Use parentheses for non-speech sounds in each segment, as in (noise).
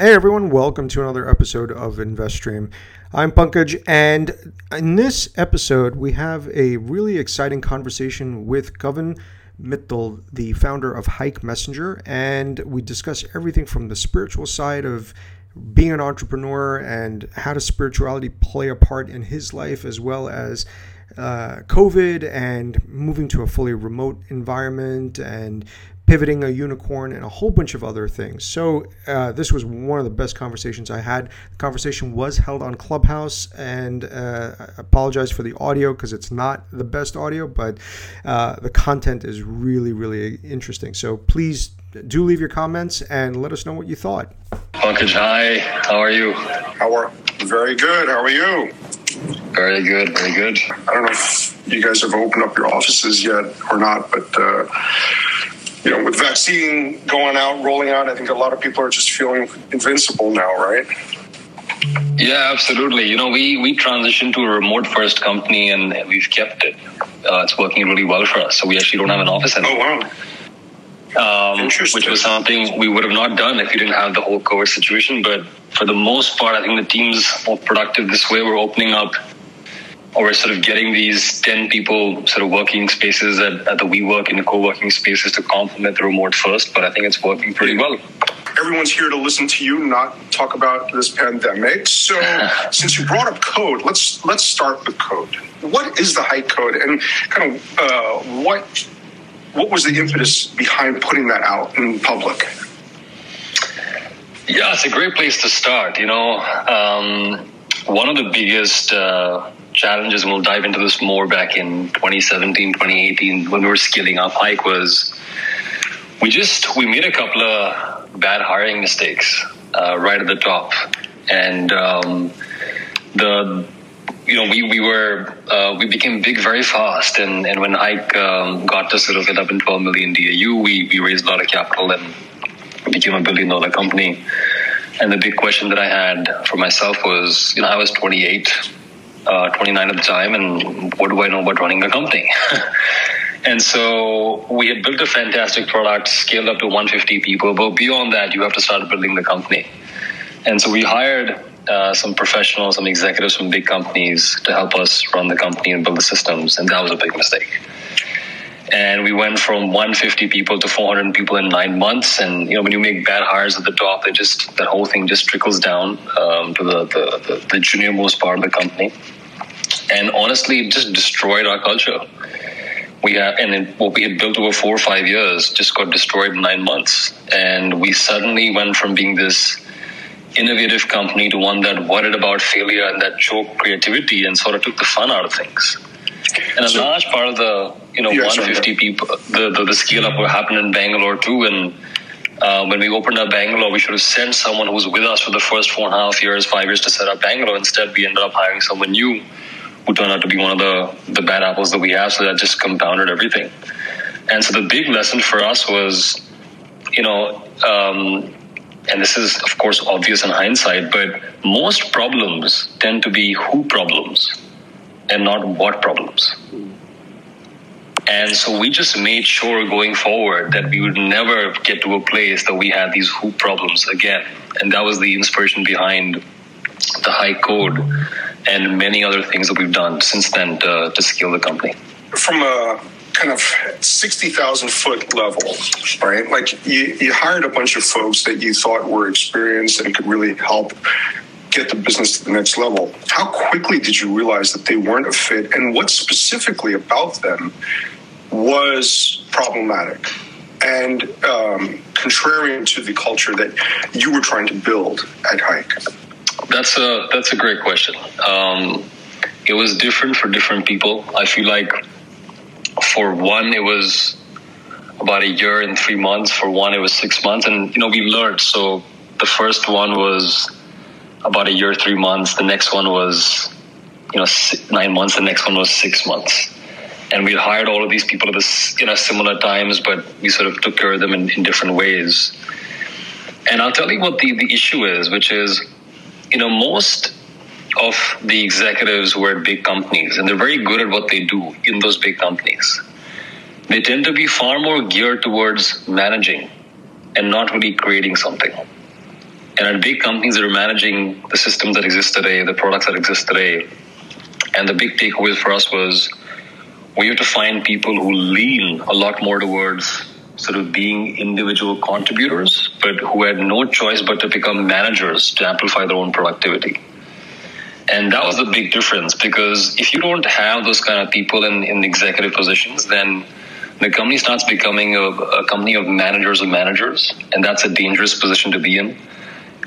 Hey everyone, welcome to another episode of InvestStream. I'm Pankaj, and in this episode, we have a really exciting conversation with Kavin Mittal, the founder of Hike Messenger, and we discuss everything from the spiritual side of being an entrepreneur and how does spirituality play a part in his life, as well as uh, COVID and moving to a fully remote environment and pivoting a unicorn, and a whole bunch of other things. So, uh, this was one of the best conversations I had. The conversation was held on Clubhouse, and uh, I apologize for the audio because it's not the best audio, but uh, the content is really, really interesting. So, please do leave your comments and let us know what you thought. Pankaj, hi. How are you? How are very good. How are you? Very good, very good. I don't know if you guys have opened up your offices yet or not, but uh, you know, with vaccine going out, rolling out, I think a lot of people are just feeling invincible now, right? Yeah, absolutely. You know, we we transitioned to a remote first company, and we've kept it. Uh, it's working really well for us. So we actually don't have an office anymore. Oh wow. Um, which was something we would have not done if we didn't have the whole COVID situation. But for the most part, I think the team's more productive this way. We're opening up or we're sort of getting these 10 people sort of working spaces at, at the WeWork and the co-working spaces to complement the remote first, but I think it's working pretty well. Everyone's here to listen to you, not talk about this pandemic. So (laughs) since you brought up code, let's let's start with code. What is the Hike code and kind of uh, what what was the impetus behind putting that out in public? Yeah, it's a great place to start. You know, um, one of the biggest uh, challenges, and we'll dive into this more back in 2017, 2018, when we were scaling up Hike, was we just we made a couple of bad hiring mistakes uh, right at the top, and um, the you know we we were uh, we became big very fast, and and when Hike um, got to sort of 11, 12 million DAU, we we raised a lot of capital and became a billion dollar company. And the big question that I had for myself was, you know, I was 28 uh, 29 at the time, and what do I know about running a company? (laughs) and so we had built a fantastic product, scaled up to 150 people, but beyond that, you have to start building the company. And so we hired uh, some professionals, some executives from big companies to help us run the company and build the systems, and that was a big mistake. And we went from 150 people to 400 people in nine months. And you know, when you make bad hires at the top, it just that whole thing just trickles down um, to the, the, the, the junior most part of the company and honestly, it just destroyed our culture. We have, and what we had built over four or five years just got destroyed in nine months, and we suddenly went from being this innovative company to one that worried about failure and that choked creativity and sort of took the fun out of things. And a so, large part of the you know 150 people, the, the, the scale up happened in Bangalore too, and uh, when we opened up Bangalore, we should have sent someone who was with us for the first four and a half years, five years to set up Bangalore. Instead, we ended up hiring someone new who turned out to be one of the, the bad apples that we have. So that just compounded everything. And so the big lesson for us was, you know, um, and this is of course obvious in hindsight, but most problems tend to be who problems and not what problems. And so we just made sure going forward that we would never get to a place that we had these who problems again. And that was the inspiration behind the Hike code and many other things that we've done since then to, to scale the company. From a kind of 60,000 foot level, right? Like you, you hired a bunch of folks that you thought were experienced and could really help get the business to the next level. How quickly did you realize that they weren't a fit and what specifically about them was problematic? and um, contrarian to the culture that you were trying to build at Hike? That's a that's a great question. Um, it was different for different people. I feel like for one, it was about a year and three months. For one, it was six months, and you know we learned. So the first one was about a year, three months. The next one was you know nine months. The next one was six months. And we hired all of these people at this, you know, similar times, but we sort of took care of them in, in different ways. And I'll tell you what the, the issue is, which is you know, most of the executives were at big companies and they're very good at what they do in those big companies. They tend to be far more geared towards managing and not really creating something. And at big companies that are managing the systems that exist today, the products that exist today, and the big takeaway for us was we have to find people who lean a lot more towards sort of being individual contributors, but who had no choice but to become managers to amplify their own productivity. And that was the big difference because if you don't have those kind of people in, in executive positions, then the company starts becoming a, a company of managers of managers, and that's a dangerous position to be in.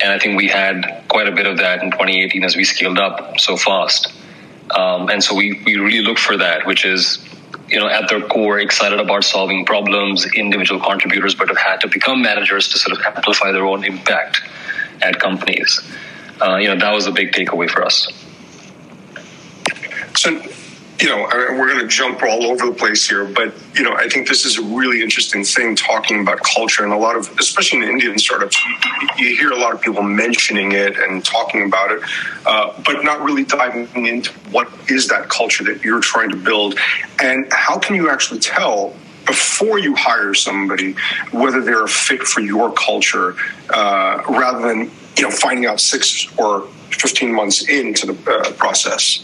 And I think we had quite a bit of that in 2018 as we scaled up so fast. Um, and so we, we really look for that, which is, you know, at their core, excited about solving problems, individual contributors, but have had to become managers to sort of amplify their own impact at companies. Uh, you know, that was a big takeaway for us. So you know, we're going to jump all over the place here, but you know, I think this is a really interesting thing talking about culture, and a lot of, especially in Indian startups, you, hear a lot of people mentioning it and talking about it, uh, but not really diving into what is that culture that you're trying to build, and how can you actually tell before you hire somebody whether they're a fit for your culture, uh, rather than you know finding out six or 15 months into the uh, process.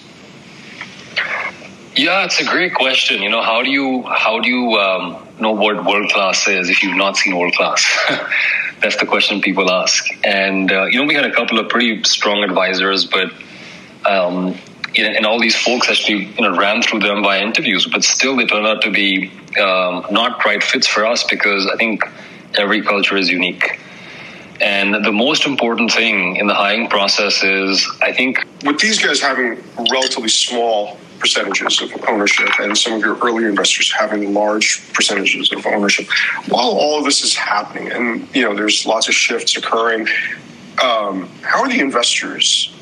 Yeah, it's a great question. You know, how do you how do you um, know what world class is if you've not seen world class? (laughs) That's the question people ask. And uh, you know, we had a couple of pretty strong advisors, but um, and all these folks actually you know ran through them by interviews, but still they turned out to be um, not right fits for us because I think every culture is unique. And the most important thing in the hiring process is, I think, with these guys having relatively small percentages of ownership and some of your early investors having large percentages of ownership. While all of this is happening and you know there's lots of shifts occurring, um, how are the investors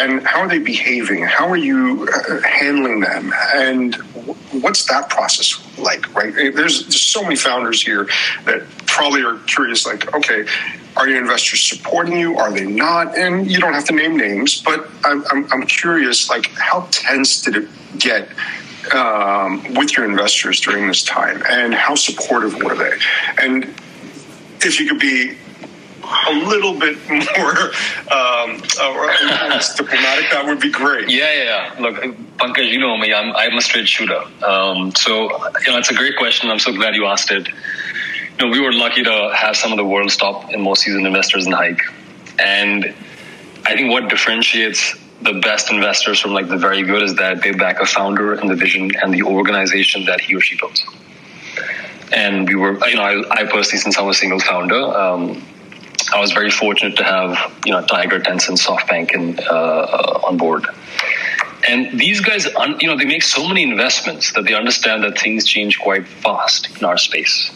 and how are they behaving? How are you uh, handling them? And what's that process like? Right? There's, there's so many founders here that probably are curious. Like, okay, are your investors supporting you? Are they not? And you don't have to name names, but I'm, I'm, I'm curious. Like, how tense did it get? Um, with your investors during this time, and how supportive were they? And if you could be a little bit more um, diplomatic, that would be great. Yeah, yeah, yeah. Look, Pankaj, you know me. I'm I'm a straight shooter. Um, so you know, it's a great question. I'm so glad you asked it. You know, we were lucky to have some of the world's top and most seasoned investors in Hike, and I think what differentiates the best investors from like the very good is that they back a founder and the vision and the organization that he or she builds. And we were, you know, I, I personally, since I'm a single founder, um, I was very fortunate to have you know Tiger, Tencent, SoftBank, and uh, on board. And these guys, you know, they make so many investments that they understand that things change quite fast in our space.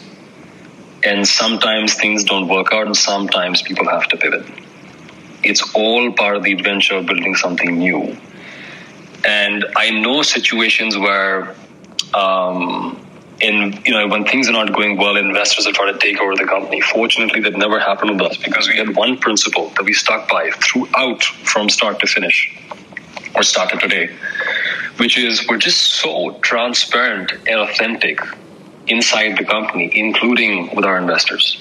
And sometimes things don't work out, and sometimes people have to pivot. It's all part of the adventure of building something new. And I know situations where um, in you know when things are not going well, investors are trying to take over the company. Fortunately, that never happened with us because we had one principle that we stuck by throughout from start to finish, or started today, which is we're just so transparent and authentic inside the company, including with our investors.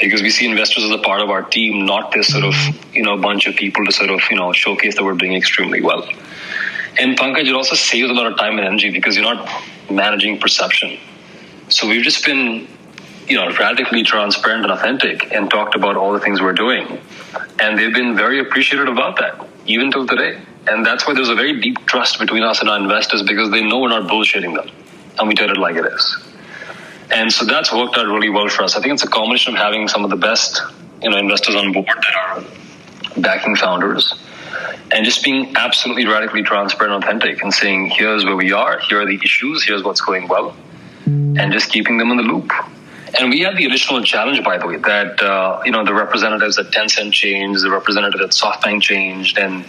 Because we see investors as a part of our team, not this sort of you know bunch of people to sort of you know showcase that we're doing extremely well. And Pankaj, it also saves a lot of time and energy because you're not managing perception. So we've just been, you know, radically transparent and authentic and talked about all the things we're doing. And they've been very appreciative about that, even till today. And that's why there's a very deep trust between us and our investors because they know we're not bullshitting them. And we tell it like it is. And so that's worked out really well for us. I think it's a combination of having some of the best, you know, investors on board that are backing founders and just being absolutely radically transparent and authentic and saying, here's where we are, here are the issues, here's what's going well, and just keeping them in the loop. And we had the additional challenge, by the way, that uh, you know the representatives at Tencent changed, the representative at SoftBank changed, and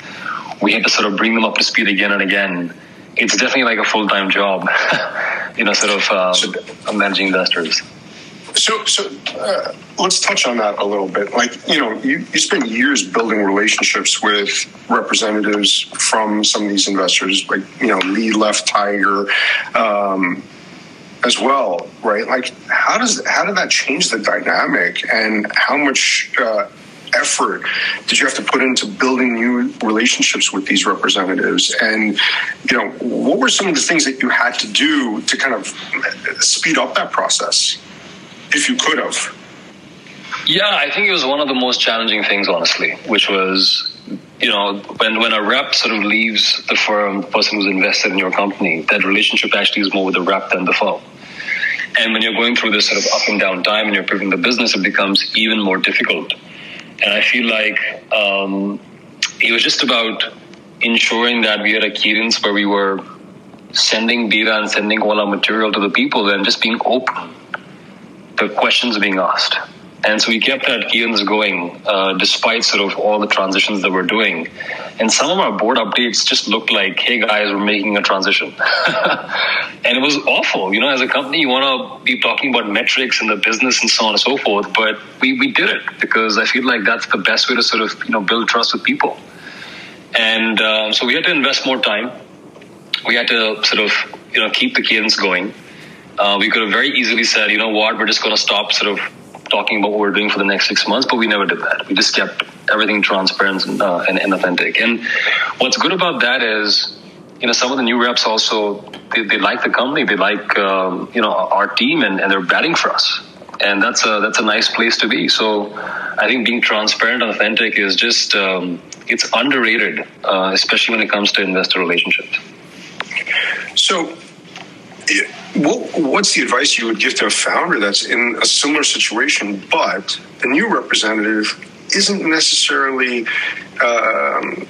we had to sort of bring them up to speed again and again. It's definitely like a full time job, (laughs) you know, sort of uh, managing investors. So, so uh, let's touch on that a little bit. Like, you know, you, you spent years building relationships with representatives from some of these investors, like, you know, Lee left Tiger um, as well, right? Like, how does how did that change the dynamic, and how much uh, effort did you have to put into building new relationships with these representatives? And, you know, what were some of the things that you had to do to kind of speed up that process, if you could have? Yeah, I think it was one of the most challenging things, honestly, which was, you know, when, when a rep sort of leaves the firm, the person who's invested in your company, that relationship actually is more with the rep than the firm. And when you're going through this sort of up and down time and you're proving the business, it becomes even more difficult. And I feel like um, it was just about ensuring that we had a cadence where we were sending data and sending all our material to the people and just being open. The questions being asked. And so we kept that cadence going uh, despite sort of all the transitions that we're doing. And some of our board updates just looked like, hey guys, we're making a transition. (laughs) and it was awful. You know, as a company, you want to be talking about metrics and the business and so on and so forth. But we, we did it because I feel like that's the best way to sort of, you know, build trust with people. And um, so we had to invest more time. We had to sort of, you know, keep the cadence going. Uh, we could have very easily said, you know what, we're just going to stop sort of talking about what we're doing for the next six months, but we never did that. We just kept everything transparent and, uh, and, and, authentic. And what's good about that is, you know, some of the new reps also they, they like the company, they like um, you know our team, and, and they're betting for us. And that's a that's a nice place to be. So, I think being transparent and authentic is just um, it's underrated, uh, especially when it comes to investor relationships. So, what, what's the advice you would give to a founder that's in a similar situation, but the new representative isn't necessarily um,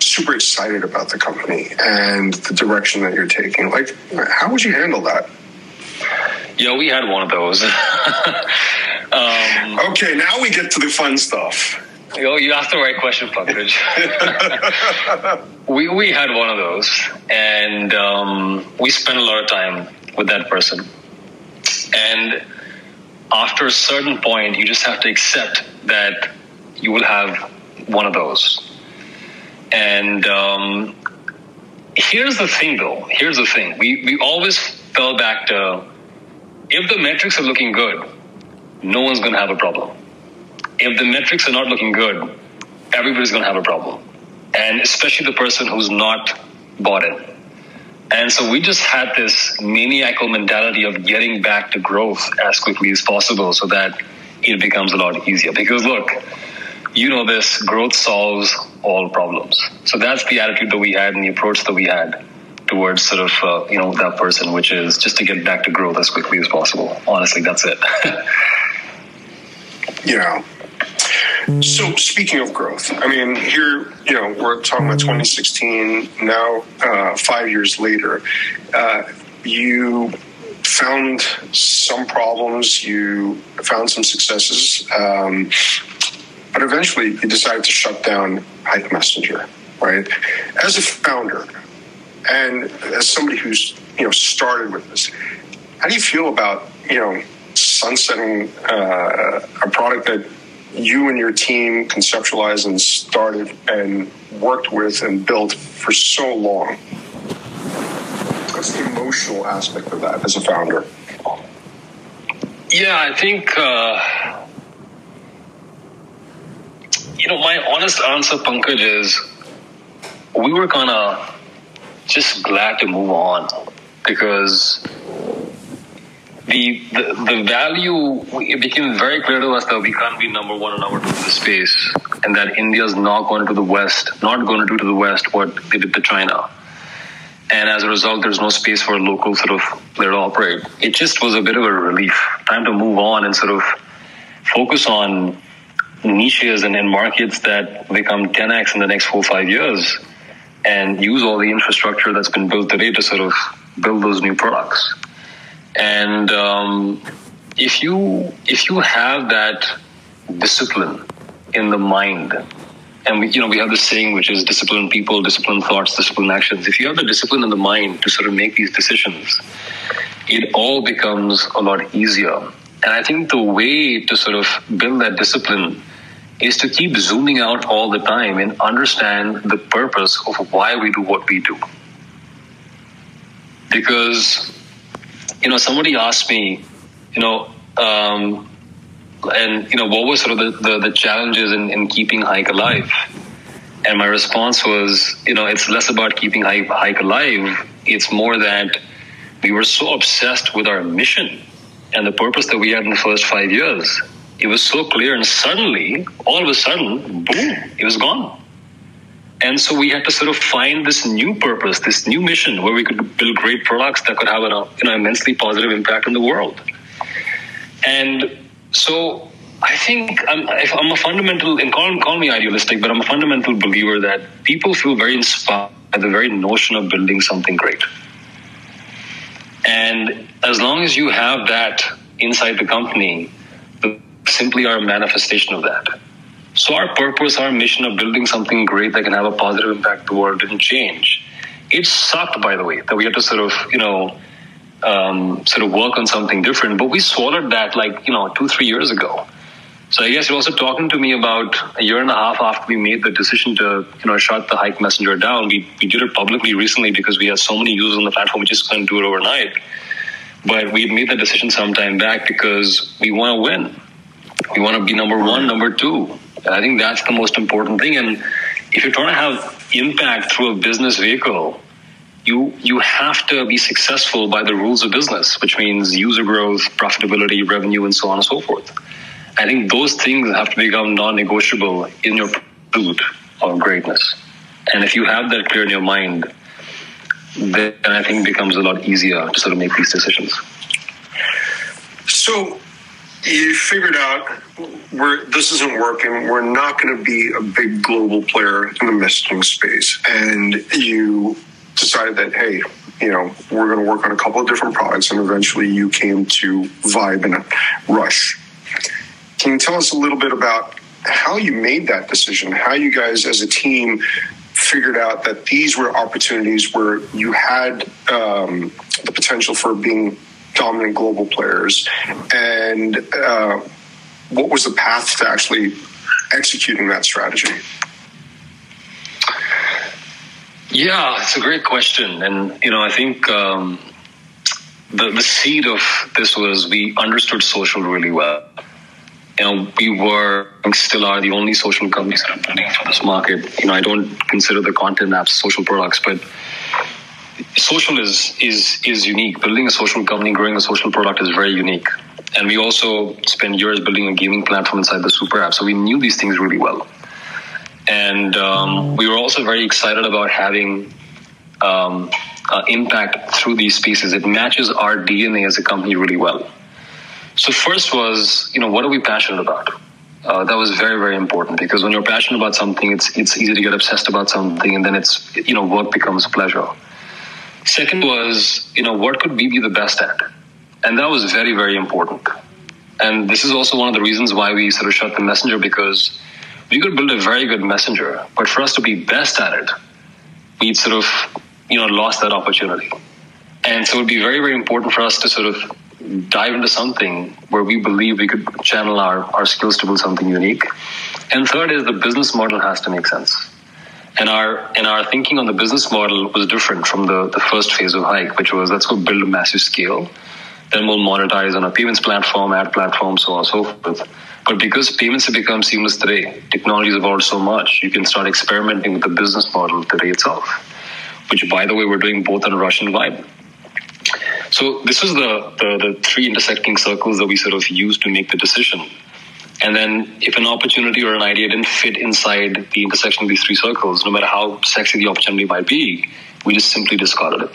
super excited about the company and the direction that you're taking? Like, how would you handle that? Yeah, we had one of those. (laughs) um, okay, now we get to the fun stuff. Oh, you asked the right question, Pankaj. (laughs) we we had one of those, and um, we spent a lot of time with that person. And after a certain point, you just have to accept that you will have one of those. And um, here's the thing, though. Here's the thing. We we always fell back to if the metrics are looking good, no one's going to have a problem. If the metrics are not looking good, everybody's going to have a problem, and especially the person who's not bought in. And so we just had this maniacal mentality of getting back to growth as quickly as possible so that it becomes a lot easier. Because look, you know this, growth solves all problems. So that's the attitude that we had and the approach that we had towards sort of, uh, you know, that person, which is just to get back to growth as quickly as possible. Honestly, that's it. (laughs) yeah. So speaking of growth, I mean, here you know we're talking about 2016. Now, uh, five years later, uh, you found some problems, you found some successes, um, but eventually you decided to shut down Hike Messenger, right? As a founder, and as somebody who's you know started with this, how do you feel about you know sunsetting uh, a product that you and your team conceptualized and started and worked with and built for so long? What's the emotional aspect of that as a founder? Yeah, I think, uh, you know, my honest answer, Pankaj, is we were kind of just glad to move on because the, the, the value it became very clear to us that we can't be number one number two in the space, and that India is not going to the West, not going to do to the West what they did to China. And as a result, there's no space for a local sort of player to operate. It just was a bit of a relief. Time to move on and sort of focus on niches and, and markets that become 10x in the next four or five years and use all the infrastructure that's been built today to sort of build those new products. And um, if you if you have that discipline in the mind, and we, you know we have this saying which is discipline people, discipline thoughts, discipline actions. If you have the discipline in the mind to sort of make these decisions, it all becomes a lot easier. And I think the way to sort of build that discipline is to keep zooming out all the time and understand the purpose of why we do what we do. Because you know, somebody asked me, you know, um, and you know, what was sort of the, the, the challenges in, in keeping Hike alive? And my response was, you know, it's less about keeping Hike, Hike alive. It's more that we were so obsessed with our mission and the purpose that we had in the first five years. It was so clear, and suddenly, all of a sudden, boom, it was gone. And so we had to sort of find this new purpose, this new mission where we could build great products that could have an you know, immensely positive impact on the world. And so I think I'm, I'm a fundamental, and call, call me idealistic, but I'm a fundamental believer that people feel very inspired by the very notion of building something great. And as long as you have that inside the company, simply are a manifestation of that. So our purpose, our mission of building something great that can have a positive impact the world didn't change. It sucked, by the way, that we had to sort of, you know, um, sort of work on something different. But we swallowed that like, you know, two, three years ago. So I guess you're also talking to me about a year and a half after we made the decision to, you know, shut the Hike Messenger down. We, we did it publicly recently because we had so many users on the platform, we just couldn't do it overnight. But we made that decision some time back because we want to win. We want to be number one, number two. And I think that's the most important thing. And if you're trying to have impact through a business vehicle, you you have to be successful by the rules of business, which means user growth, profitability, revenue, and so on and so forth. I think those things have to become non-negotiable in your pursuit of greatness. And if you have that clear in your mind, then I think it becomes a lot easier to sort of make these decisions. So you figured out we're, this isn't working. We're not going to be a big global player in the messaging space. And you decided that, hey, you know, we're going to work on a couple of different products. And eventually you came to Vibe and Rush. Can you tell us a little bit about how you made that decision? How you guys as a team figured out that these were opportunities where you had um, the potential for being dominant global players, and uh, what was the path to actually executing that strategy? Yeah, it's a great question, and you know, I think um, the the seed of this was we understood social really well you know, we were still are the only social companies that are building for this market. You know, I don't consider the content apps social products, but social is is is unique. Building a social company, growing a social product is very unique. And we also spent years building a gaming platform inside the super app, so we knew these things really well. And um, we were also very excited about having um, uh, impact through these spaces. It matches our DNA as a company really well. So first was, you know, what are we passionate about? Uh, that was very, very important because when you're passionate about something, it's it's easy to get obsessed about something, and then it's you know work becomes pleasure. Second was, you know, what could we be the best at, and that was very, very important. And this is also one of the reasons why we sort of shut the messenger because we could build a very good messenger, but for us to be best at it, we'd sort of you know lost that opportunity. And so it'd be very, very important for us to sort of dive into something where we believe we could channel our, our skills to build something unique. And third is the business model has to make sense. And our and our thinking on the business model was different from the, the first phase of Hike, which was let's go build a massive scale. Then we'll monetize on a payments platform, ad platform, so on and so forth. But because payments have become seamless today, technology has evolved so much, you can start experimenting with the business model today itself. Which by the way, we're doing both on Rush and Vibe. So this was the, the, the three intersecting circles that we sort of used to make the decision. And then if an opportunity or an idea didn't fit inside the intersection of these three circles, no matter how sexy the opportunity might be, we just simply discarded it.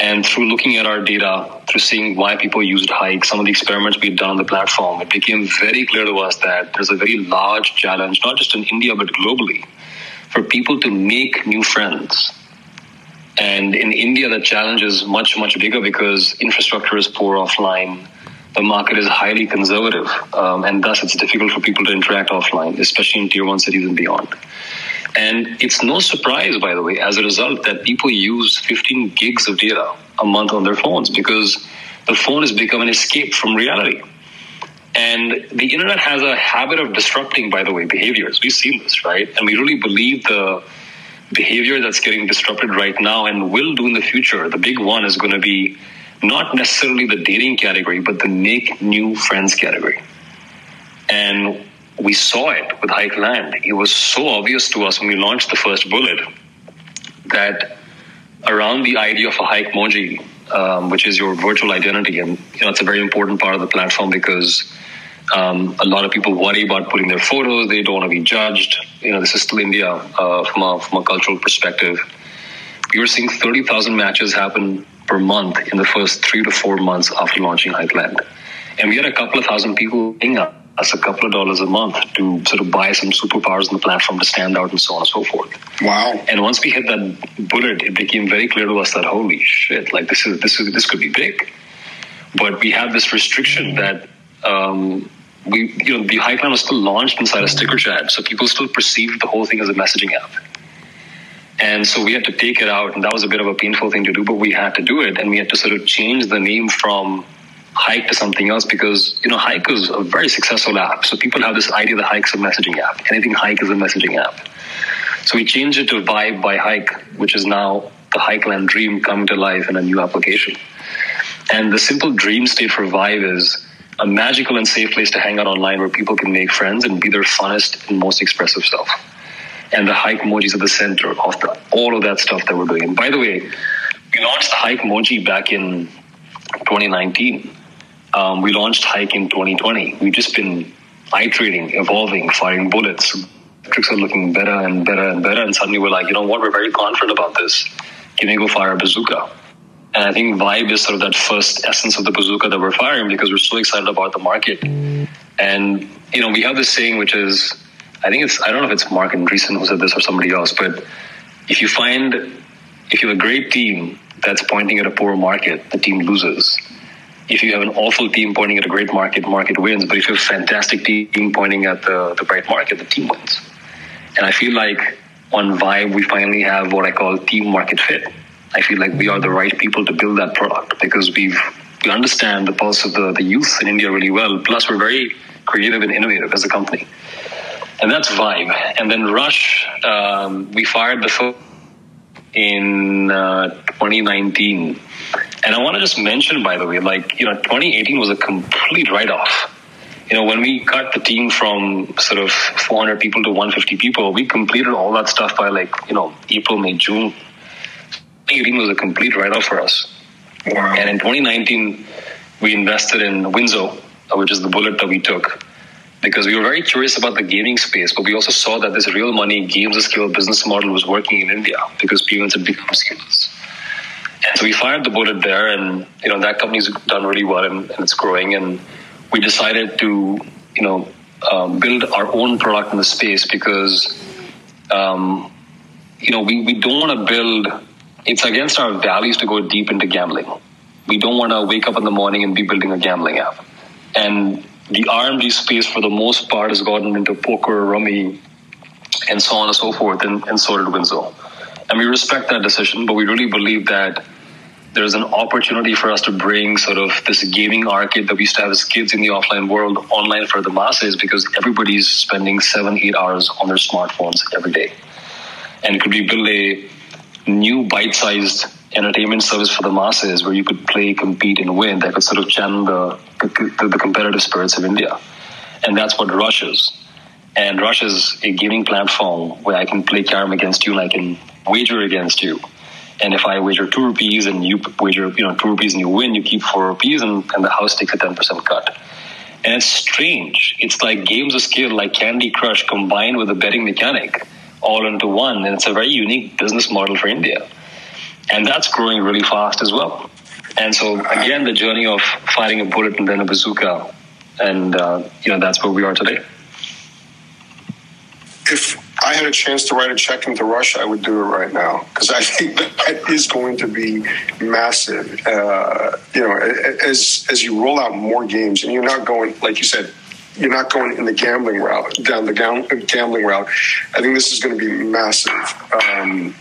And through looking at our data, through seeing why people used Hike, some of the experiments we've done on the platform, it became very clear to us that there's a very large challenge, not just in India, but globally, for people to make new friends and in India, the challenge is much, much bigger because infrastructure is poor offline. The market is highly conservative, um, and thus it's difficult for people to interact offline, especially in tier one cities and beyond. And it's no surprise, by the way, as a result, that people use 15 gigs of data a month on their phones because the phone has become an escape from reality. And the internet has a habit of disrupting, by the way, behaviors. We've seen this, right? And we really believe the behavior that's getting disrupted right now and will do in the future, the big one is going to be not necessarily the dating category, but the make new friends category. And we saw it with Hikeland. It was so obvious to us when we launched the first bullet that around the idea of a Hikemoji, um, which is your virtual identity, and you know it's a very important part of the platform because um, a lot of people worry about putting their photos; they don't want to be judged. You know, this is still India uh, from a from a cultural perspective. We were seeing thirty thousand matches happen per month in the first three to four months after launching Hike and we had a couple of thousand people paying us a couple of dollars a month to sort of buy some superpowers on the platform to stand out and so on and so forth. Wow. And once we hit that bullet, it became very clear to us that holy shit, like this is this is this could be big. But we have this restriction that um, we you know the Land was still launched inside a sticker chat, so people still perceived the whole thing as a messaging app. And so we had to take it out, and that was a bit of a painful thing to do, but we had to do it, and we had to sort of change the name from Hike to something else because you know Hike is a very successful app. So people have this idea that Hike's a messaging app. Anything Hike is a messaging app. So we changed it to Vibe by Hike, which is now the Hikeland dream come to life in a new application. And the simple dream state for Vibe is a magical and safe place to hang out online where people can make friends and be their funnest and most expressive self. And the Hike emojis at the center of the, all of that stuff that we're doing. And by the way, we launched Hike emoji back in 2019 um, we launched Hike in 2020. We've just been iterating, evolving, firing bullets. Metrics are looking better and better and better. And suddenly we're like, you know what? We're very confident about this. Can we go fire a bazooka? And I think Vibe is sort of that first essence of the bazooka that we're firing because we're so excited about the market. And, you know, we have this saying, which is, I think it's, I don't know if it's Marc Andreessen who said this or somebody else, but if you find, if you have a great team that's pointing at a poor market, the team loses if you have an awful team pointing at a great market, market wins. But if you have a fantastic team pointing at the, the bright market, the team wins. And I feel like on Vibe, we finally have what I call team market fit. I feel like we are the right people to build that product because we've we understand the pulse of the, the youth in India really well. Plus, we're very creative and innovative as a company. And that's Vibe. And then Rush, um, we fired the first in uh, 2019 and I want to just mention, by the way, like, you know, 2018 was a complete write off. You know, when we cut the team from sort of 400 people to 150 people, we completed all that stuff by like, you know, April, May, June. 2018 was a complete write off for us. Wow. And in 2019, we invested in Winzo, which is the bullet that we took because we were very curious about the gaming space, but we also saw that this real money games a scale business model was working in India because payments had become skills. And so we fired the bullet there, and you know that company's done really well and, and it's growing. And we decided to you know um, build our own product in the space because um, you know we, we don't want to build. It's against our values to go deep into gambling. We don't want to wake up in the morning and be building a gambling app. And the RMG space, for the most part, has gotten into poker, rummy, and so on and so forth, and, and so did Winzo. And we respect that decision, but we really believe that there's an opportunity for us to bring sort of this gaming arcade that we used to have as kids in the offline world online for the masses because everybody's spending seven, eight hours on their smartphones every day. And could we build a new bite sized entertainment service for the masses where you could play, compete, and win that could sort of channel the, the, the competitive spirits of India? And that's what Rush is. And Rush is a gaming platform where I can play Carrom against you and I can wager against you. And if I wager two rupees and you wager, you know, two rupees and you win, you keep four rupees and, and the house takes a 10% cut. And it's strange. It's like games of skill, like Candy Crush combined with a betting mechanic all into one. And it's a very unique business model for India. And that's growing really fast as well. And so again, the journey of firing a bullet and then a bazooka. And, uh, you know, that's where we are today. If I had a chance to write a check into Russia, I would do it right now because I think (laughs) that is going to be massive. Uh, you know, as as you roll out more games, and you're not going like you said, you're not going in the gambling route down the gambling route. I think this is going to be massive. Um,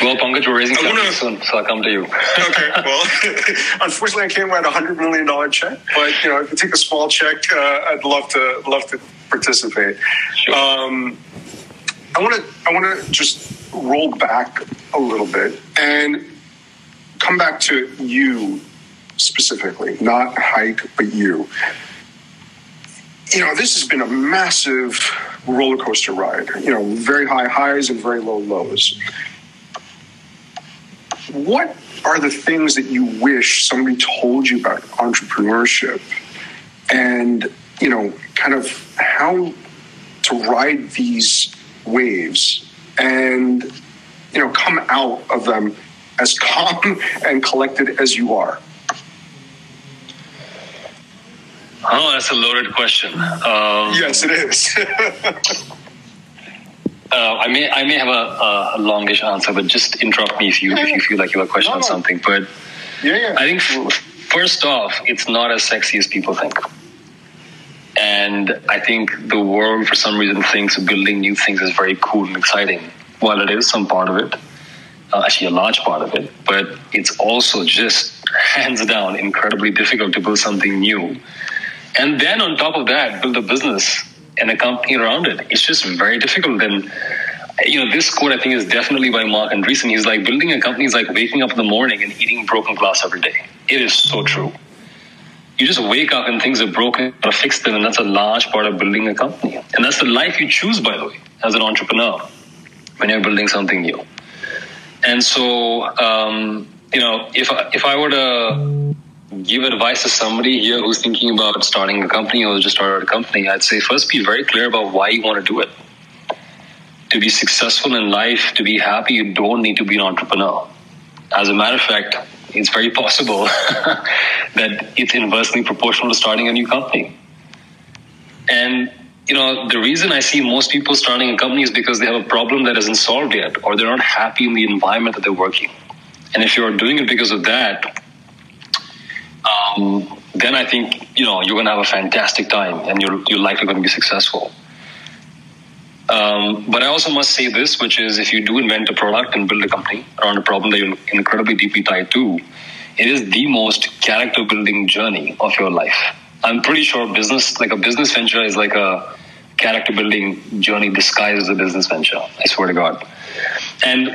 well, Pankaj, we're raising money soon, so I'll come to you. okay. Well, (laughs) unfortunately, I can't write a hundred million dollar check, but you know, if you take a small check, uh, I'd love to love to participate. Sure. Um, I want to I want to just roll back a little bit and come back to you specifically, not hike, but you. you know, this has been a massive roller coaster ride. You know, very high highs and very low lows. What are the things that you wish somebody told you about entrepreneurship and, you know, kind of how to ride these waves and, you know, come out of them as (laughs) calm and collected as you are? Oh, that's a loaded question. Um, yes, it is. (laughs) uh, I may I may have a, a, longish answer, but just interrupt me if you if you feel like you have a question no, on something. But yeah, yeah. I think first off, it's not as sexy as people think. And I think the world, for some reason, thinks building new things is very cool and exciting. While it is some part of it, uh, actually a large part of it, but it's also just (laughs) hands down incredibly difficult to build something new and then on top of that, build a business and a company around it. It's just very difficult. And you know, this quote I think is definitely by Marc Andreessen. He's like building a company is like waking up in the morning and eating broken glass every day. It is so true. You just wake up and things are broken, gotta fix them, and that's a large part of building a company. And that's the life you choose, by the way, as an entrepreneur when you're building something new. And so, um, you know, if I, if I were to give advice to somebody here who's thinking about starting a company or just started a company, I'd say first be very clear about why you want to do it. To be successful in life, to be happy, you don't need to be an entrepreneur. As a matter of fact, it's very possible (laughs) that it's inversely proportional to starting a new company. And you know, the reason I see most people starting a company is because they have a problem that isn't solved yet, or they're not happy in the environment that they're working. And if you're doing it because of that, um, then I think you know you're going to have a fantastic time and you're you're likely going to be successful. Um, but I also must say this, which is if you do invent a product and build a company around a problem that you're incredibly deeply tied to, it is the most character building journey of your life. I'm pretty sure business, like a business venture, is like a character building journey disguised as a business venture. I swear to God. And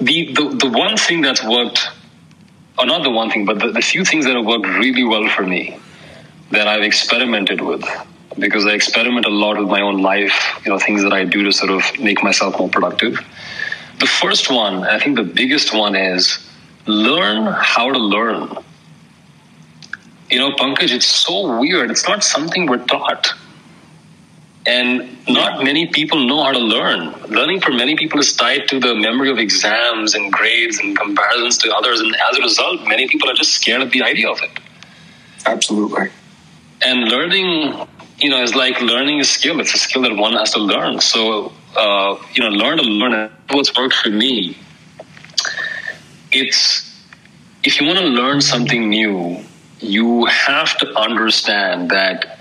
the, the, the one thing that's worked or not the one thing, but the, the few things that have worked really well for me that I've experimented with because I experiment a lot with my own life, you know, things that I do to sort of make myself more productive. The first one, I think the biggest one is learn how to learn. You know, Pankaj, it's so weird. It's not something we're taught. And not many people know how to learn. Learning for many people is tied to the memory of exams and grades and comparisons to others. And as a result, many people are just scared of the idea of it. Absolutely. And learning, you know, is like learning a skill. It's a skill that one has to learn. So, uh, you know, learn to learn. What's worked for me, it's if you want to learn something new, you have to understand that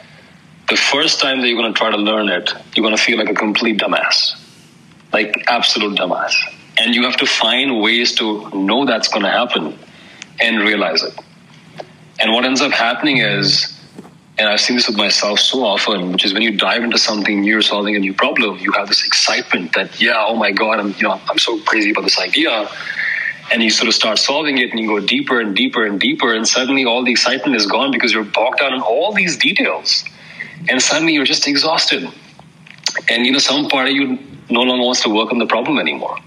the first time that you're going to try to learn it, you're going to feel like a complete dumbass, like absolute dumbass. And you have to find ways to know that's going to happen and realize it. And what ends up happening is, and I've seen this with myself so often, which is when you dive into something new, solving a new problem, you have this excitement that, yeah, oh my God, I'm, you know, I'm so crazy about this idea. And you sort of start solving it and you go deeper and deeper and deeper. And suddenly all the excitement is gone because you're bogged down in all these details and suddenly you're just exhausted. And you know, some part of you no longer wants to work on the problem anymore.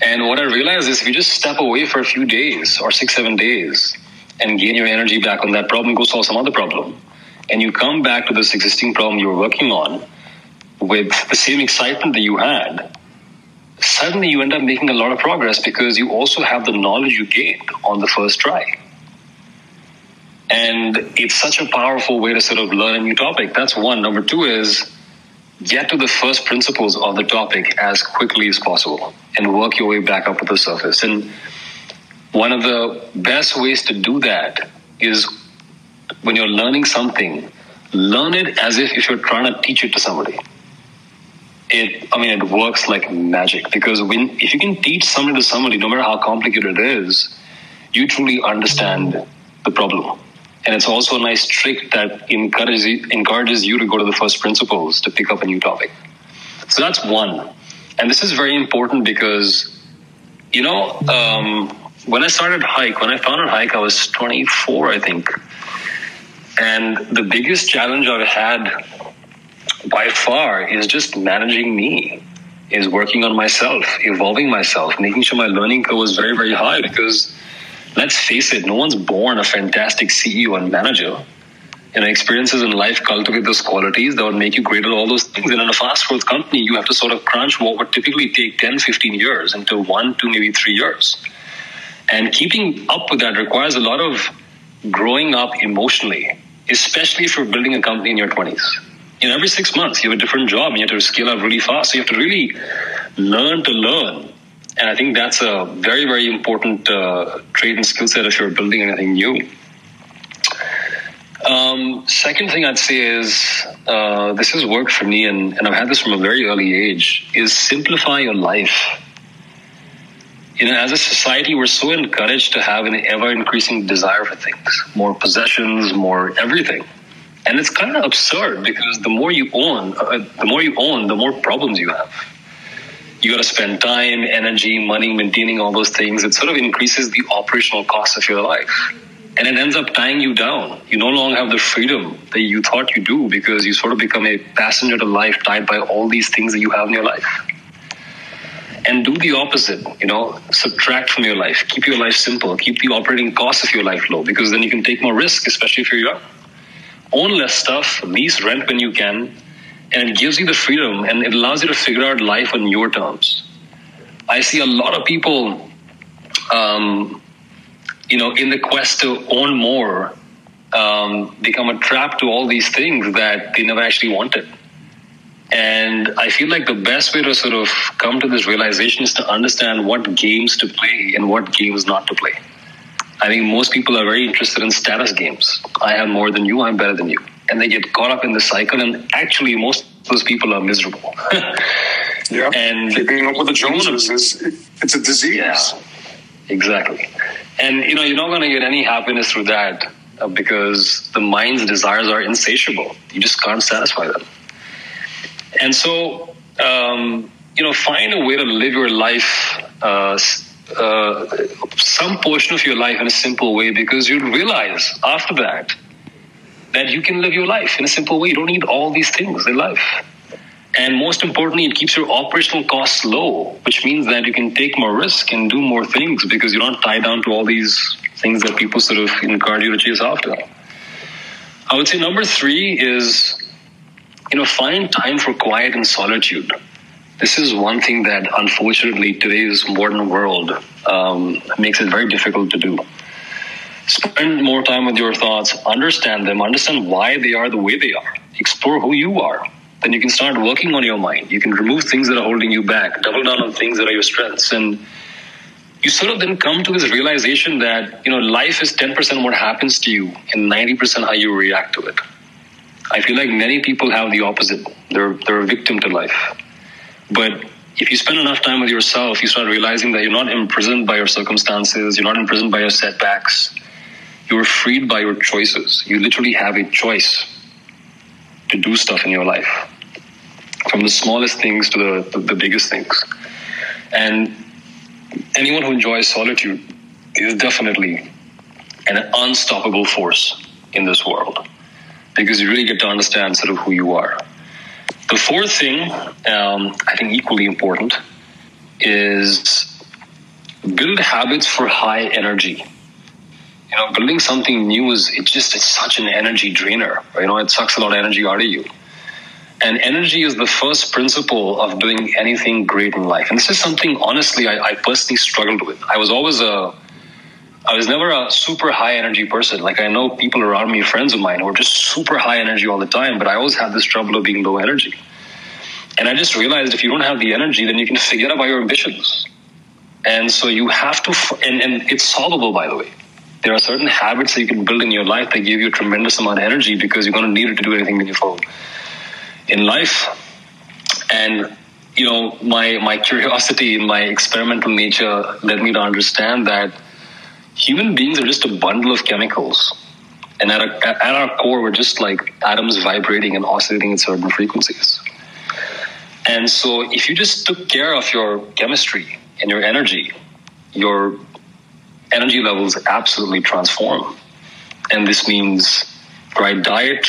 And what I realized is if you just step away for a few days or six, seven days and gain your energy back on that problem, go solve some other problem. And you come back to this existing problem you were working on with the same excitement that you had, suddenly you end up making a lot of progress because you also have the knowledge you gained on the first try. And it's such a powerful way to sort of learn a new topic. That's one. Number two is get to the first principles of the topic as quickly as possible and work your way back up to the surface. And one of the best ways to do that is when you're learning something, learn it as if, if you're trying to teach it to somebody. It, I mean, it works like magic because when, if you can teach something to somebody, no matter how complicated it is, you truly understand the problem. And it's also a nice trick that encourages encourages you to go to the first principles to pick up a new topic. So that's one. And this is very important because, you know, um, when I started Hike, when I founded Hike, I was 24, I think. And the biggest challenge I've had by far is just managing me, is working on myself, evolving myself, making sure my learning curve was very, very high because let's face it, no one's born a fantastic CEO and manager. And experiences in life cultivate those qualities that would make you great at all those things. And in a fast growth company, you have to sort of crunch what would typically take 10, 15 years into one, two, maybe three years. And keeping up with that requires a lot of growing up emotionally, especially if you're building a company in your 20s. You know, every six months you have a different job and you have to scale up really fast. So you have to really learn to learn. And I think that's a very, very important uh, trait and skill set if you're building anything new. Um, second thing I'd say is uh, this has worked for me, and, and I've had this from a very early age, is simplify your life you know, as a society, we're so encouraged to have an ever increasing desire for things, more possessions, more everything. And it's kind of absurd because the more you own, uh, the more you own, the more problems you have. You got to spend time, energy, money maintaining all those things. It sort of increases the operational cost of your life. And it ends up tying you down. You no longer have the freedom that you thought you do because you sort of become a passenger to life tied by all these things that you have in your life and do the opposite. You know, subtract from your life, keep your life simple, keep the operating costs of your life low, because then you can take more risk, especially if you're young. Own less stuff, lease rent when you can, and it gives you the freedom and it allows you to figure out life on your terms. I see a lot of people, um, you know, in the quest to own more, um, become a trap to all these things that they never actually wanted. And I feel like the best way to sort of come to this realization is to understand what games to play and what games not to play. I think most people are very interested in status games. I have more than you, I'm better than you. And they get caught up in the cycle, and actually, most of those people are miserable. (laughs) yeah. And keeping up with the Joneses is it's a disease. Yeah, exactly. And you know, you're not going to get any happiness through that uh, because the mind's desires are insatiable. You just can't satisfy them. And so, um, you know, find a way to live your life, uh, uh, some portion of your life in a simple way, because you'll realize after that that you can live your life in a simple way. You don't need all these things in life. And most importantly, it keeps your operational costs low, which means that you can take more risk and do more things because you're not tied down to all these things that people sort of encourage you to chase after. I would say number three is you know, find time for quiet and solitude. This is one thing that, unfortunately, today's modern world um, makes it very difficult to do. Spend more time with your thoughts, understand them, understand why they are the way they are, explore who you are. Then you can start working on your mind. You can remove things that are holding you back, double down on things that are your strengths, and you sort of then come to this realization that you know life is 10% what happens to you and 90% how you react to it I feel like many people have the opposite. They're they're a victim to life. But if you spend enough time with yourself, you start realizing that you're not imprisoned by your circumstances, you're not imprisoned by your setbacks. You're freed by your choices. You literally have a choice to do stuff in your life. From the smallest things to the, the, the biggest things. And anyone who enjoys solitude is definitely an unstoppable force in this world because you really get to understand sort of who you are. The fourth thing, um, I think equally important, is build habits for high energy. Building something new is it just it's such an energy drainer. You know, it sucks a lot of energy out of you. And energy is the first principle of doing anything great in life. And this is something, honestly, I, I personally struggled with. I was always a I was never a super high energy person. Like I know people around me, friends of mine, who are just super high energy all the time, but I always had this trouble of being low energy. And I just realized if you don't have the energy, then you can forget about your ambitions. And so you have to, and, and it's solvable, by the way. There are certain habits that you can build in your life that give you a tremendous amount of energy because you're going to need it to do anything meaningful in life. And you know, my my curiosity my experimental nature led me to understand that human beings are just a bundle of chemicals. And at, a, at our core, we're just like atoms vibrating and oscillating at certain frequencies. And so, if you just took care of your chemistry and your energy, your energy levels absolutely transform. And this means right diet,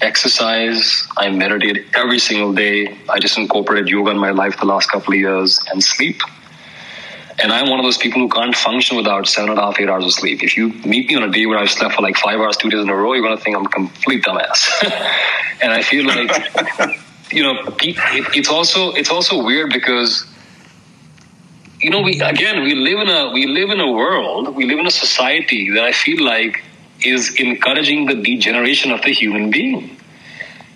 exercise, I meditate every single day. I just incorporated yoga in my life the last couple of years and sleep. And I'm one of those people who can't function without seven and a half, eight hours of sleep. If you meet me on a day where I've slept for like five hours, two days in a row, you're going to think I'm a complete dumbass. (laughs) and I feel like, (laughs) you know, it's also, it's also weird because, you know, we, again, we live in a, we live in a world, we live in a society that I feel like is encouraging the degeneration of the human being.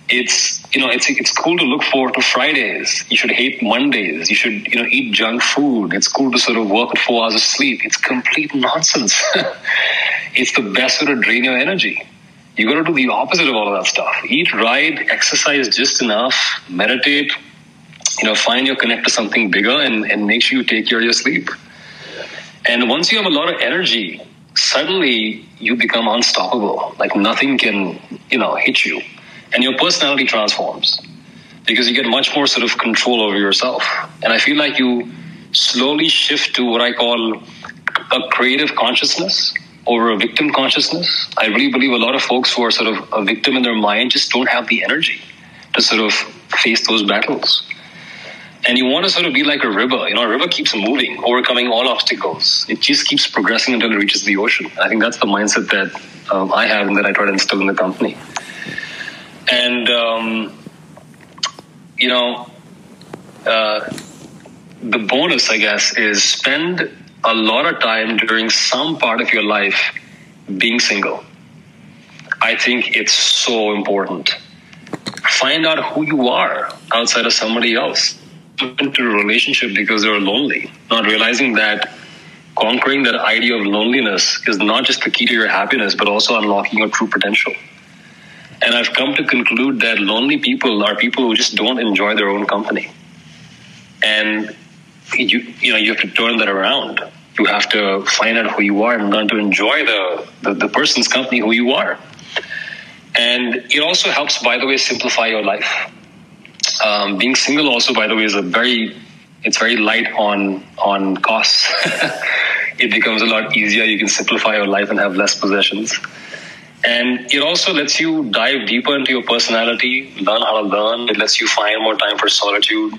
It's you know it's it's cool to look forward to Fridays. You should hate Mondays. You should you know eat junk food. It's cool to sort of work four hours of sleep. It's complete nonsense. (laughs) it's the best way to drain your energy. You got to do the opposite of all of that stuff. Eat right, exercise just enough, meditate. You know, find your connect to something bigger, and and make sure you take care of your sleep. And once you have a lot of energy, suddenly you become unstoppable. Like nothing can, you know, hit you. And your personality transforms because you get much more sort of control over yourself. And I feel like you slowly shift to what I call a creative consciousness over a victim consciousness. I really believe a lot of folks who are sort of a victim in their mind just don't have the energy to sort of face those battles. And you want to sort of be like a river. You know, a river keeps moving, overcoming all obstacles. It just keeps progressing until it reaches the ocean. I think that's the mindset that um, I have and that I try to instill in the company. And, um, you know, uh, the bonus, I guess, is spend a lot of time during some part of your life being single. I think it's so important. Find out who you are outside of somebody else into a relationship because they're lonely, not realizing that conquering that idea of loneliness is not just the key to your happiness, but also unlocking your true potential. And I've come to conclude that lonely people are people who just don't enjoy their own company. And you, you know, you have to turn that around. You have to find out who you are and learn to enjoy the, the, the person's company who you are. And it also helps, by the way, simplify your life um, being single also, by the way, is a very it's very light on on costs. (laughs) it becomes a lot easier. You can simplify your life and have less possessions. And it also lets you dive deeper into your personality, learn how to learn. It lets you find more time for solitude.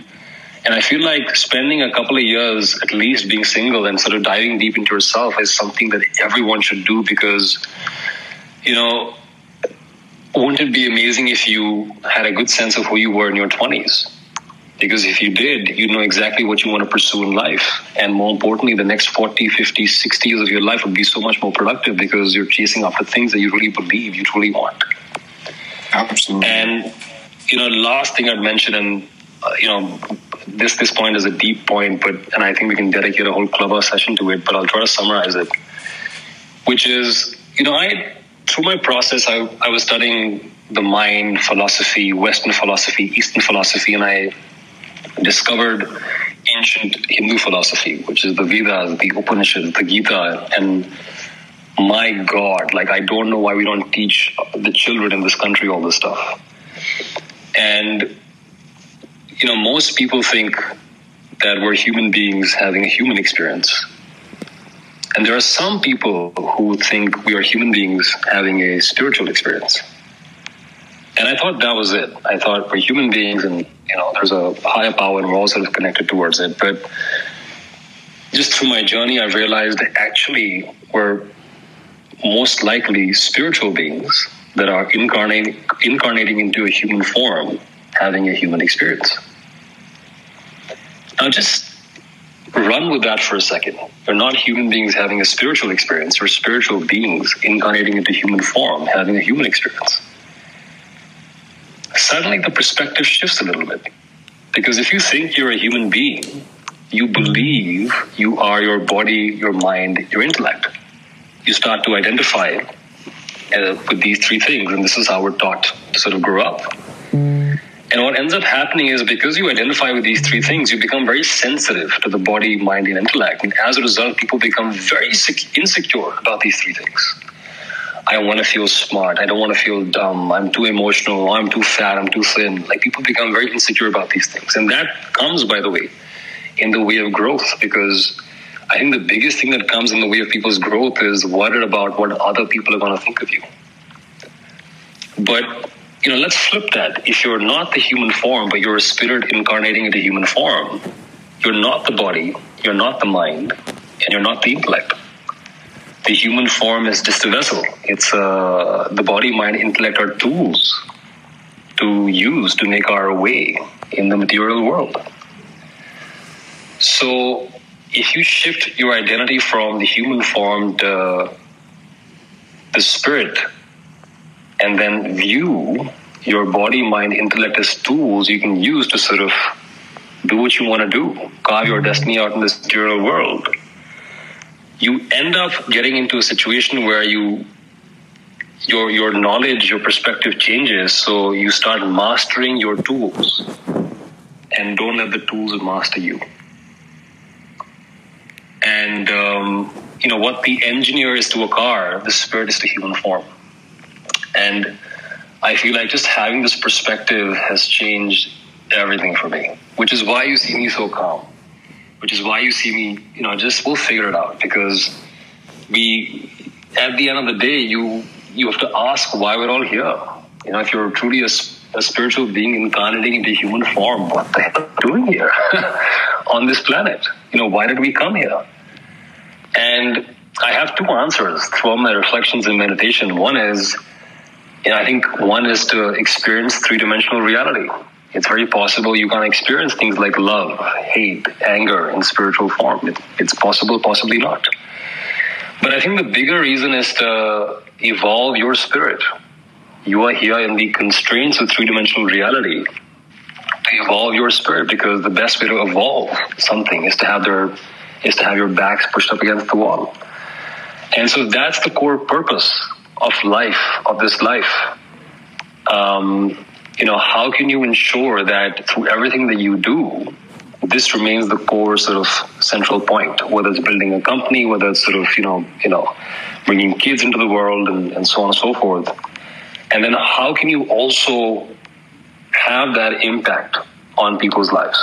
And I feel like spending a couple of years at least being single and sort of diving deep into yourself is something that everyone should do because, you know, wouldn't it be amazing if you had a good sense of who you were in your 20s? Because if you did, you know exactly what you want to pursue in life. And more importantly, the next 40, 50, 60 years of your life would be so much more productive because you're chasing after things that you really believe you truly want. Absolutely. And, you know, last thing I'd mention, and, uh, you know, this this point is a deep point, but and I think we can dedicate a whole Clubhouse session to it. But I'll try to summarize it, which is, you know, I through my process, I, I was studying the mind, philosophy, Western philosophy, Eastern philosophy, and I discovered ancient Hindu philosophy, which is the Vedas, the Upanishads, the Gita, and my God, like I don't know why we don't teach the children in this country all this stuff. And you know, most people think that we're human beings having a human experience. And there are some people who think we are human beings having a spiritual experience. And I thought that was it. I thought we're human beings and, you know, there's a higher power and we're all sort of connected towards it. But just through my journey, I've realized that actually we're most likely spiritual beings that are incarnating, incarnating into a human form, having a human experience. Now, just run with that for a second. You're not human beings having a spiritual experience, you're spiritual beings incarnating into human form, having a human experience. Suddenly the perspective shifts a little bit. Because if you think you're a human being, you believe you are your body, your mind, your intellect. You start to identify uh, with these three things, and this is how we're taught to sort of grow up. And what ends up happening is because you identify with these three things, you become very sensitive to the body, mind, and intellect. And as a result, people become very insecure about these three things. I don't want to feel smart. I don't want to feel dumb. I'm too emotional. I'm too fat. I'm too thin. Like people become very insecure about these things. And that comes, by the way, in the way of growth because I think the biggest thing that comes in the way of people's growth is worried about what other people are going to think of you. But you know, let's flip that. If you're not the human form, but you're a spirit incarnating into human form, you're not the body, you're not the mind, and you're not the intellect. The human form is just a vessel. It's uh, the body, mind, intellect are tools to use to make our way in the material world. So, if you shift your identity from the human form to the spirit, and then view your body, mind, intellect as tools you can use to sort of do what you want to do, carve your destiny out in this material world, you end up getting into a situation where you your your knowledge, your perspective changes, so you start mastering your tools and don't let the tools master you. And um, you know what the engineer is to a car, the spirit is to human form. And I feel like just having this perspective has changed everything for me, which is why you see me so calm, which is why you see me, you know, just we'll figure it out because we, at the end of the day, you you have to ask why we're all here. You know, if you're truly a, a spiritual being incarnating into human form, what the hell are you doing here (laughs) on this planet? You know, why did we come here? And I have two answers throughout my reflections and meditation. One is, know, I think one is to experience three dimensional reality. It's very possible you can experience things like love, hate, anger in spiritual form. It, it's possible, possibly not. But I think the bigger reason is to evolve your spirit. You are here in the constraints of three dimensional reality to evolve your spirit because the best way to evolve something is to have their is to have your backs pushed up against the wall. And so that's the core purpose of life, of this life. Um, you know, how can you ensure that through everything that you do, this remains the core sort of central point, whether it's building a company, whether it's sort of, you know, you know, bringing kids into the world and, and so on and so forth. And then how can you also have that impact on people's lives?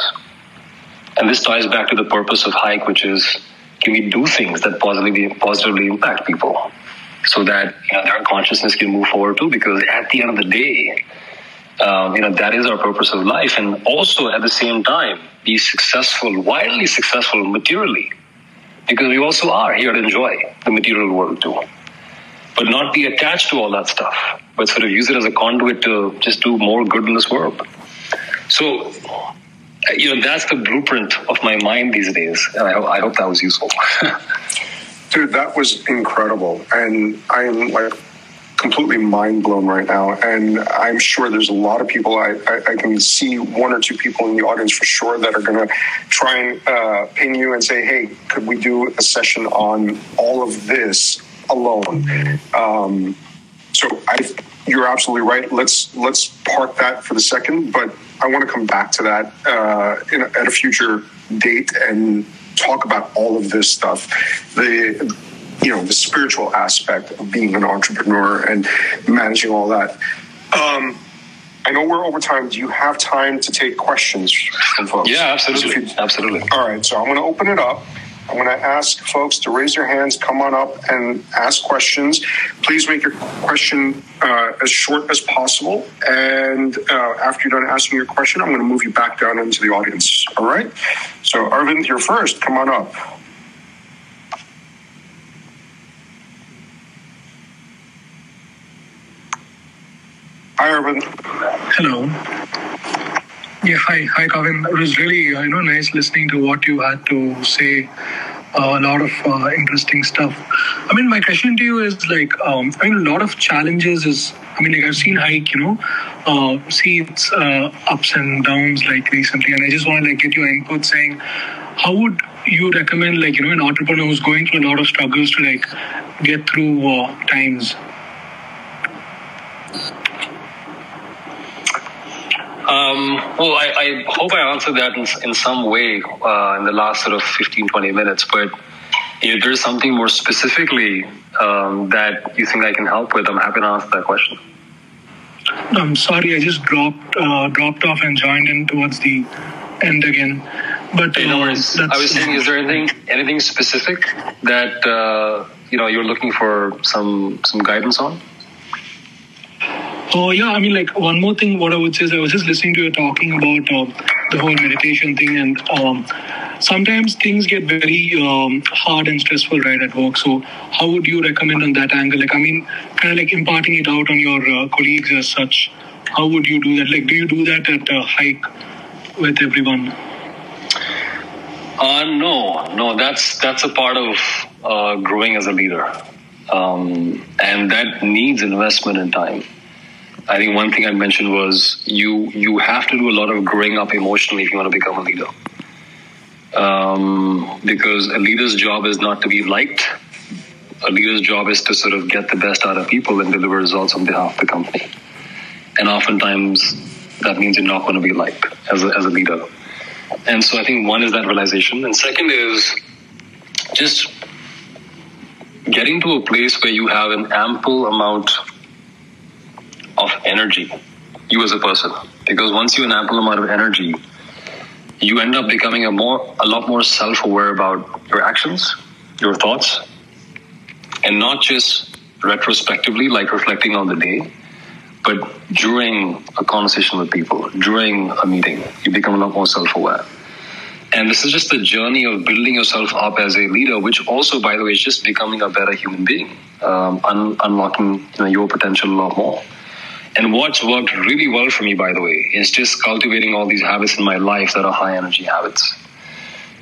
And this ties back to the purpose of Hike, which is can we do things that positively positively impact people so that you know, their consciousness can move forward too? Because at the end of the day, um, you know that is our purpose of life, and also at the same time be successful, wildly successful materially, because we also are here to enjoy the material world too, but not be attached to all that stuff, but sort of use it as a conduit to just do more good in this world. So you know that's the blueprint of my mind these days and i, I hope that was useful (laughs) dude that was incredible. And i'm like completely mind blown right now. And i'm sure there's a lot of people i, I, I can see one or two people in the audience for sure that are going to try and uh, ping you and say hey could we do a session on all of this alone? Um, so I, you're absolutely right. Let's let's park that for the second, but I want to come back to that uh, a, at a future date and talk about all of this stuff. The you know the spiritual aspect of being an entrepreneur and managing all that. Um, I know we're over time. Do you have time to take questions from folks? Yeah, absolutely. You, absolutely. All right, so I'm going to open it up. I'm going to ask folks to raise their hands, come on up, and ask questions. Please make your question uh, as short as possible. And uh, after you're done asking your question, I'm going to move you back down into the audience. All right? So, Arvind, you're first. Come on up. Hi, Arvind. Hello. Yeah, hi, hi, Kavin. It was really, you know, nice listening to what you had to say. Uh, a lot of uh, interesting stuff. I mean, my question to you is like, um, I mean, a lot of challenges is, I mean, like I've seen Hike, you know, uh, see its uh, ups and downs like recently, and I just want to like get your input saying, how would you recommend like you know an entrepreneur who's going through a lot of struggles to like get through uh, times? Um, well, I, I, hope I answered that in, in some way uh, in the last sort of 15, 20 minutes. But if there's something more specifically um, that you think I can help with, I'm happy to answer that question. I'm sorry, I just dropped uh, dropped off and joined in towards the end again. But hey, no worries. I was saying, is there anything anything specific that uh, you know you're looking for some some guidance on? Oh yeah, I mean, like one more thing. What I would say is, I was just listening to you talking about uh, the whole meditation thing, and um, sometimes things get very um, hard and stressful right at work. So, how would you recommend on that angle? Like, I mean, kind of like imparting it out on your uh, colleagues as such. How would you do that? Like, do you do that at a Hike with everyone? Uh, no, no. That's that's a part of uh, growing as a leader, um, and that needs investment in time. I think one thing I mentioned was you you have to do a lot of growing up emotionally if you want to become a leader. Um, because a leader's job is not to be liked. A leader's job is to sort of get the best out of people and deliver results on behalf of the company. And oftentimes that means you're not going to be liked as a, as a leader. And so I think one is that realization. And second is just getting to a place where you have an ample amount of energy, you as a person. Because once you have an ample amount of energy, you end up becoming a more a lot more self-aware about your actions, your thoughts, and not just retrospectively, like reflecting on the day, but during a conversation with people, during a meeting, you become a lot more self-aware. And this is just the journey of building yourself up as a leader, which also, by the way, is just becoming a better human being, um, un- unlocking you know, your potential a lot more. And what's worked really well for me, by the way, is just cultivating all these habits in my life that are high energy habits.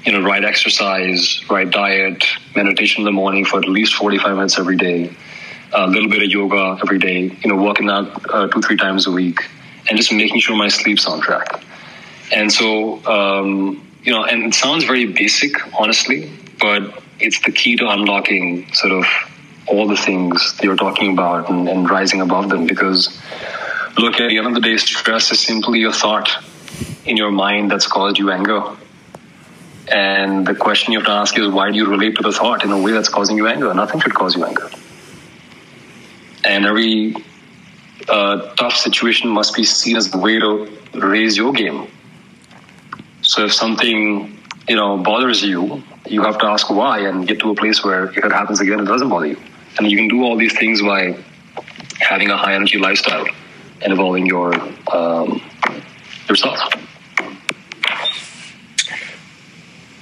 You know, right exercise, right diet, meditation in the morning for at least 45 minutes every day, a little bit of yoga every day, you know, working out uh, two, three times a week, and just making sure my sleep's on track. And so, um, you know, and it sounds very basic, honestly, but it's the key to unlocking sort of all the things you're talking about and, and rising above them. Because, look, at the end of the day, stress is simply a thought in your mind that's caused you anger. And the question you have to ask is, why do you relate to the thought in a way that's causing you anger? Nothing should cause you anger. And every uh, tough situation must be seen as a way to raise your game. So if something you know bothers you, you have to ask why and get to a place where if it happens again, it doesn't bother you. And you can do all these things by having a high energy lifestyle and evolving your um, yourself.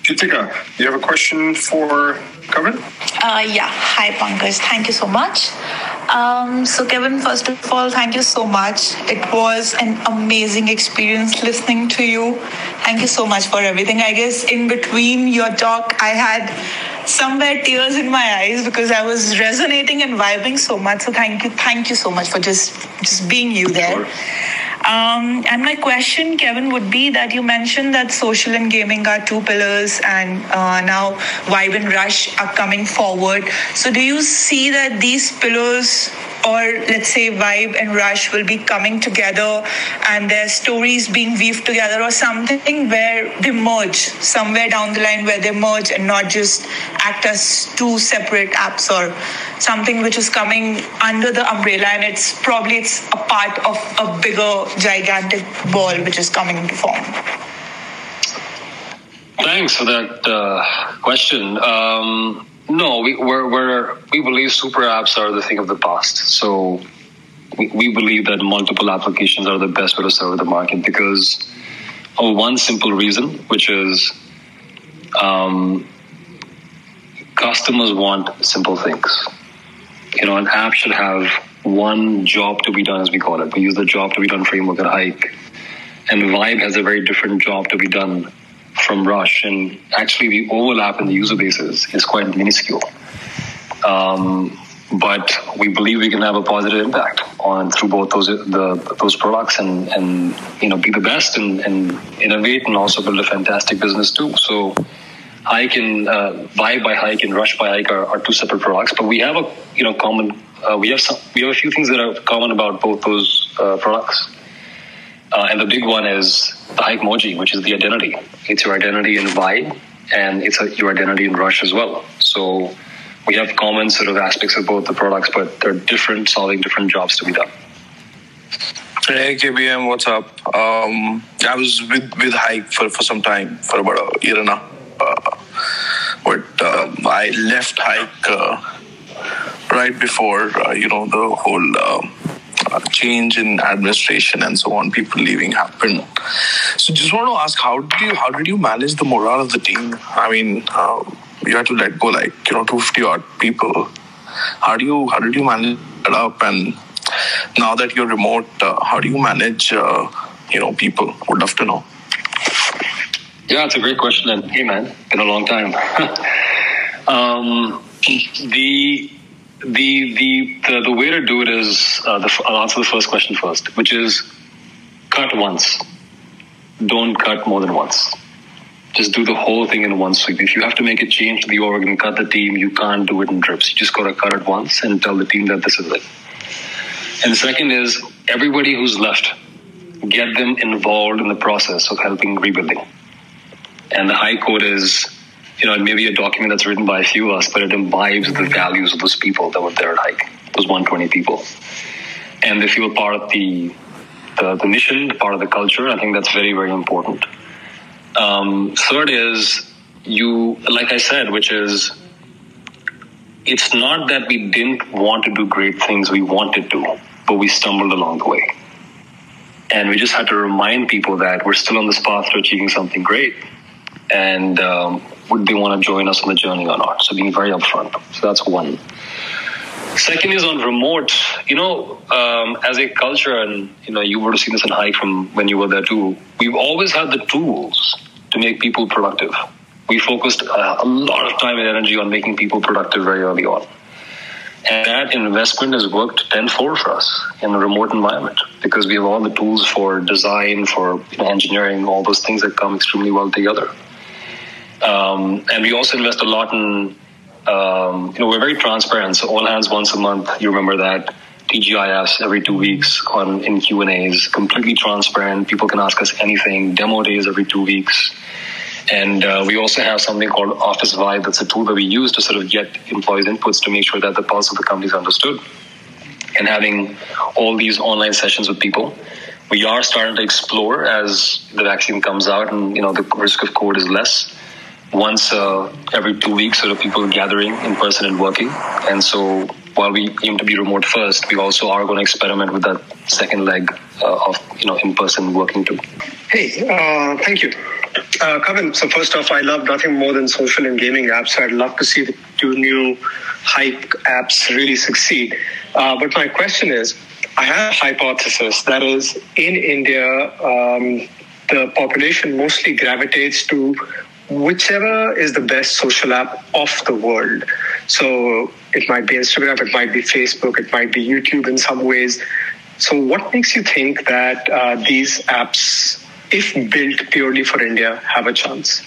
Kitika, you have a question for Kavin? Uh, yeah. Hi, Pankaj. Thank you so much. Um, so, Kavin, first of all, thank you so much. It was an amazing experience listening to you. Thank you so much for everything. I guess in between your talk, I had somewhere tears in my eyes because I was resonating and vibing so much. So, thank you, thank you so much for just just being you there. Um, and my question, Kavin, would be that you mentioned that social and gaming are two pillars, and uh, now Vibe and Rush are coming forward. So, do you see that these pillars, or let's say Vibe and Rush, will be coming together and their stories being weaved together, or something where they merge somewhere down the line where they merge and not just act as two separate apps or something which is coming under the umbrella and it's probably it's a part of a bigger gigantic ball which is coming into form Thanks for that uh, question. Um, no, we, we're, we're, we believe super apps are the thing of the past. So we, we believe that multiple applications are the best way to serve the market because of one simple reason, which is um, customers want simple things. You know, an app should have one job to be done, as we call it. We use the job to be done framework at Hike. And Vibe has a very different job to be done from Rush. And actually, the overlap in the user bases is quite minuscule. Um, but we believe we can have a positive impact on through both those the those products and and you know be the best and, and innovate and also build a fantastic business too. So Hike and uh, Vibe by Hike and Rush by Hike are, are two separate products, but we have a you know common uh, we have some we have a few things that are common about both those uh, products. Uh, and the big one is the Hikemoji, which is the identity. It's your identity in Vibe, and it's a, your identity in Rush as well. So we have common sort of aspects of both the products, but they're different, solving different jobs to be done. Hey KBM, what's up? Um, I was with with Hike for, for some time, for about a year and a uh, but uh, I left Hike uh, right before uh, you know the whole um, change in administration and so on, people leaving happened. So just want to ask, how did you how did you manage the morale of the team? I mean, uh, you had to let go like you know 250 odd people. How do you how did you manage it up? And now that you're remote, uh, how do you manage uh, you know people? Would love to know. Yeah, it's a great question. And hey, man, been a long time. (laughs) um, the the the the, the way to do it is uh, the, I'll answer the first question first, which is cut once. Don't cut more than once. Just do the whole thing in one sweep. If you have to make a change to the org and cut the team, you can't do it in drips. You just got to cut it once and tell the team that this is it. And the second is everybody who's left, get them involved in the process of helping rebuilding. And the Hike code is you know, it may be a document that's written by a few of us, but it imbibes the values of those people that were there at Hike, those 120 people. And they feel part of the, the, the mission, part of the culture. I think that's very, very important. Um, third is you, like I said, which is it's not that we didn't want to do great things, we wanted to, but we stumbled along the way. And we just had to remind people that we're still on this path to achieving something great. And um, would they want to join us on the journey or not? So being very upfront. So that's one. Second is on remote. You know, um, as a culture, and you know, you would have seen this in Hike from when you were there too. We've always had the tools to make people productive. We focused a, a lot of time and energy on making people productive very early on. And that investment has worked tenfold for us in a remote environment because we have all the tools for design, for you know, engineering, all those things that come extremely well together. Um, and we also invest a lot in, um, you know, we're very transparent. So all hands once a month, you remember that. TGIFs every two weeks on in Q and A's, completely transparent. People can ask us anything. Demo days every two weeks, and uh, we also have something called Office Vibe. That's a tool that we use to sort of get employees' inputs to make sure that the pulse of the company is understood. And having all these online sessions with people, we are starting to explore as the vaccine comes out, and you know the risk of COVID is less once uh, every two weeks, sort of people gathering in person and working. And so while we aim to be remote first, we also are going to experiment with that second leg uh, of you know in person working too. Hey, uh, thank you. Uh, Kavin, so first off, I love nothing more than social and gaming apps. So I'd love to see the two new Hike apps really succeed. Uh, but my question is, I have a hypothesis that is in India, um, the population mostly gravitates to whichever is the best social app of the world. So it might be Instagram, it might be Facebook, it might be YouTube in some ways. So, what makes you think that uh, these apps, if built purely for India, have a chance?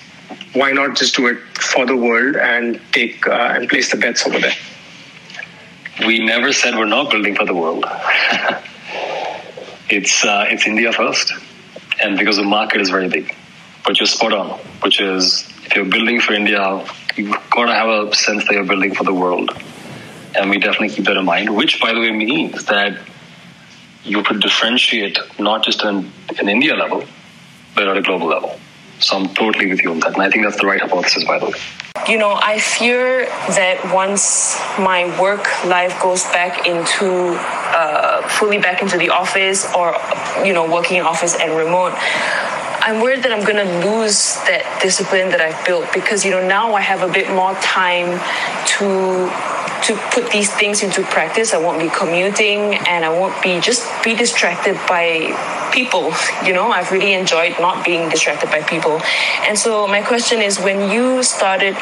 Why not just do it for the world and take uh, and place the bets over there? We never said we're not building for the world. (laughs) it's uh, it's India first, and because the market is very big but you're spot on, which is if you're building for India, you've got to have a sense that you're building for the world. And we definitely keep that in mind, which, by the way, means that you could differentiate not just an, an India level, but at a global level. So I'm totally with you on that. And I think that's the right hypothesis, by the way. You know, I fear that once my work life goes back into uh, fully back into the office or, you know, working in office and remote, I'm worried that I'm going to lose that discipline that I've built because you know now I have a bit more time to to put these things into practice. I won't be commuting and I won't be just be distracted by people. (laughs) You know, I've really enjoyed not being distracted by people. And so my question is when you started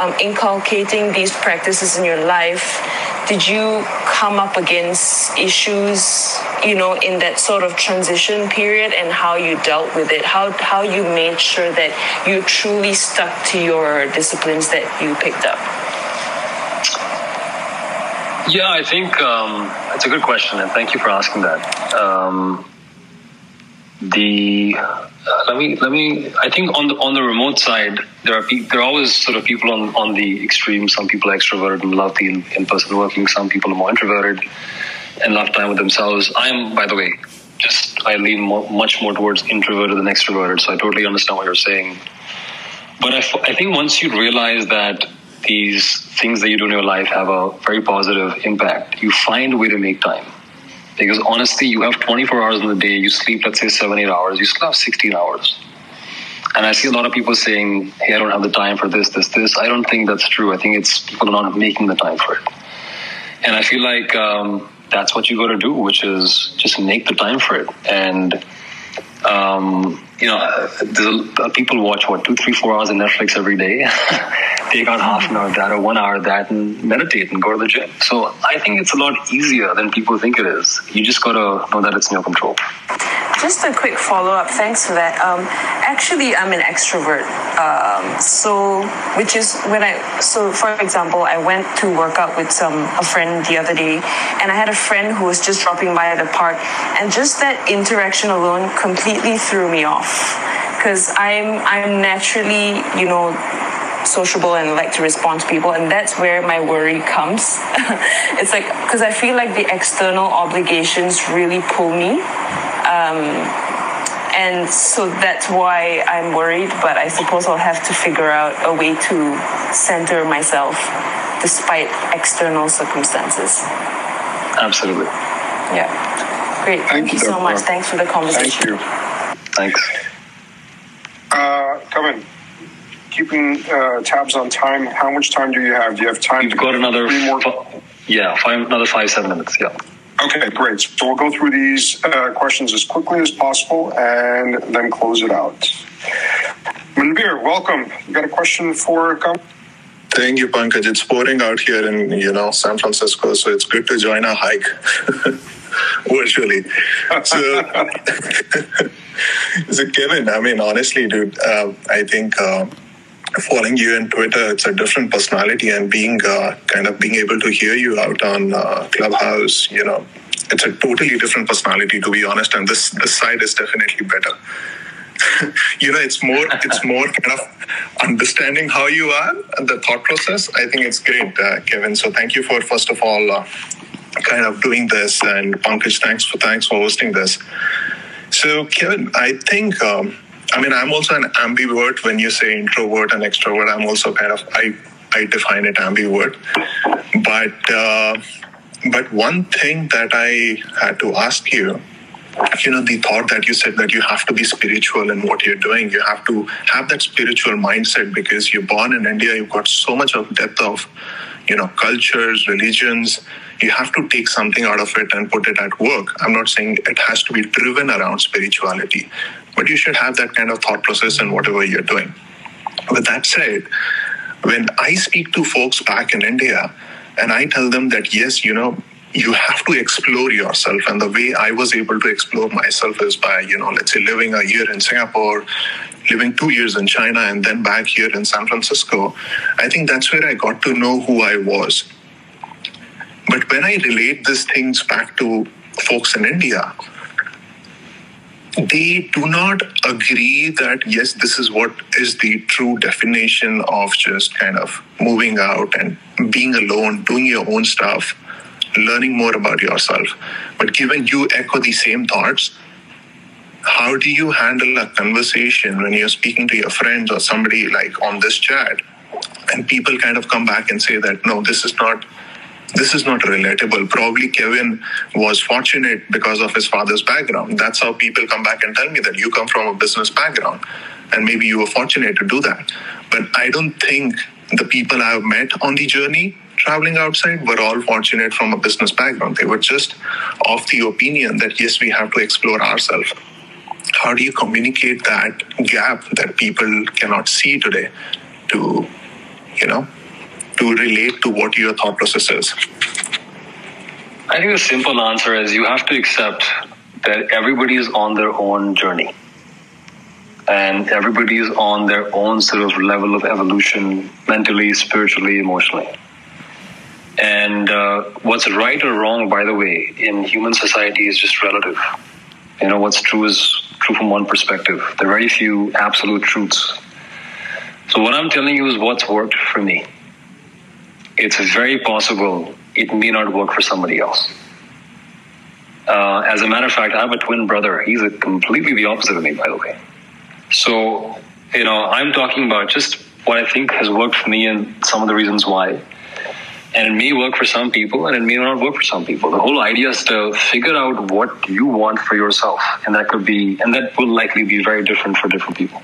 um, inculcating these practices in your life, did you come up against issues you know in that sort of transition period and how you dealt with it? How how you made sure that you truly stuck to your disciplines that you picked up? Yeah i think um, it's a good question and thank you for asking that. Um, the uh, let me let me. I think on the on the remote side, there are pe- there are always sort of people on on the extreme. Some people are extroverted and love the in person working. Some people are more introverted and love time with themselves. I am, by the way, just I lean much more towards introverted than extroverted. So I totally understand what you're saying. But I, I think once you realize that these things that you do in your life have a very positive impact, you find a way to make time Because honestly, you have 24 hours in the day, you sleep, let's say, seven, eight hours, you still have 16 hours. And I see a lot of people saying, hey, I don't have the time for this, this, this. I don't think that's true. I think it's people are not making the time for it. And I feel like um, that's what you got to do, which is just make the time for it. And, um, you know, people watch what, two, three, four hours of Netflix every day. (laughs) take out half an hour of that or one hour of that and meditate and go to the gym. So I think it's a lot easier than people think it is. You just got to know that it's in your control. Just a quick follow up. Thanks for that. Um, actually, I'm an extrovert. Um, so, which is when I, so for example, I went to work out with some, a friend the other day, and I had a friend who was just dropping by at the park, and just that interaction alone completely threw me off. Because I'm, I'm naturally, you know, sociable and like to respond to people and that's where my worry comes. (laughs) It's like because i feel like the external obligations really pull me um, and so that's why i'm worried but i suppose i'll have to figure out a way to center myself despite external circumstances. Absolutely. Yeah. Great. Thank, thank you, you so much. Thanks for the conversation. Thank you thanks uh, come in keeping uh, tabs on time. How much time do you have? Do you have time? You've got another three more. yeah, five, another five seven minutes. Yeah. Okay, great. So we'll go through these uh, questions as quickly as possible and then close it out. Manbir, welcome. You got a question for Kavin? Thank you, Pankaj. It's pouring out here in you know San Francisco, so it's good to join a hike (laughs) virtually. So, (laughs) so Kavin, I mean, honestly, dude, uh, I think. Uh, following you on Twitter, it's a different personality, and being uh, kind of being able to hear you out on uh, Clubhouse, you know, it's a totally different personality, to be honest. And this this side is definitely better. (laughs) you know, it's more it's more kind of understanding how you are and the thought process. I think it's great, uh, Kavin. So thank you for first of all uh, kind of doing this, and Pankaj, thanks for thanks for hosting this. So Kavin, I think. Um, I mean, I'm also an ambivert when you say introvert and extrovert. I'm also kind of, I, I define it ambivert. But, uh, but one thing that I had to ask you, you know, the thought that you said that you have to be spiritual in what you're doing, you have to have that spiritual mindset because you're born in India, you've got so much of depth of, you know, cultures, religions. You have to take something out of it and put it at work. I'm not saying it has to be driven around spirituality, but you should have that kind of thought process in whatever you're doing. With that said, when I speak to folks back in India and I tell them that, yes, you know, you have to explore yourself. And the way I was able to explore myself is by, you know, let's say living a year in Singapore, living two years in China, and then back here in San Francisco. I think that's where I got to know who I was. But when I relate these things back to folks in India, they do not agree that yes this is what is the true definition of just kind of moving out and being alone doing your own stuff learning more about yourself but given you echo the same thoughts how do you handle a conversation when you're speaking to your friends or somebody like on this chat and people kind of come back and say that no this is not this is not relatable. Probably Kavin was fortunate because of his father's background. That's how people come back and tell me that you come from a business background and maybe you were fortunate to do that. But I don't think the people I've met on the journey traveling outside were all fortunate from a business background. They were just of the opinion that yes, we have to explore ourselves. How do you communicate that gap that people cannot see today to, you know, to relate to what your thought process is? I think the simple answer is you have to accept that everybody is on their own journey. And everybody is on their own sort of level of evolution, mentally, spiritually, emotionally. And uh, what's right or wrong, by the way, in human society is just relative. You know, what's true is true from one perspective. There are very few absolute truths. So, what I'm telling you is what's worked for me it's very possible it may not work for somebody else. Uh, as a matter of fact, I have a twin brother. He's a completely the opposite of me, by the way. So, you know, I'm talking about just what I think has worked for me and some of the reasons why. And it may work for some people and it may not work for some people. The whole idea is to figure out what you want for yourself. And that could be, and that will likely be very different for different people.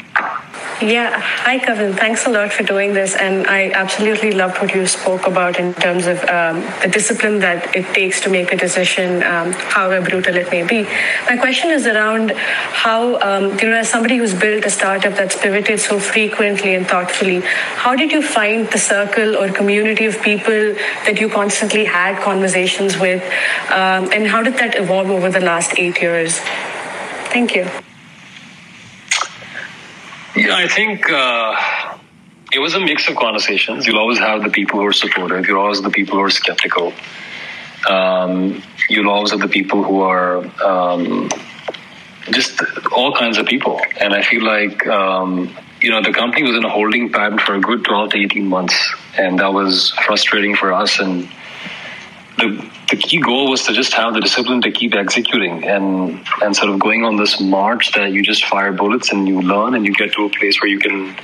Yeah. Hi, Kavin. Thanks a lot for doing this. And I absolutely loved what you spoke about in terms of um, the discipline that it takes to make a decision, um, however brutal it may be. My question is around how, um, you know, as somebody who's built a startup that's pivoted so frequently and thoughtfully, how did you find the circle or community of people that you constantly had conversations with? Um, and how did that evolve over the last eight years? Thank you. Yeah, I think uh, it was a mix of conversations. You'll always have the people who are supportive. You'll always have the people who are skeptical. Um, you'll always have the people who are um, just all kinds of people. And I feel like, um, you know, the company was in a holding pattern for a good 12 to 18 months. And that was frustrating for us. And the, the key goal was to just have the discipline to keep executing and and sort of going on this march that you just fire bullets and you learn and you get to a place where you can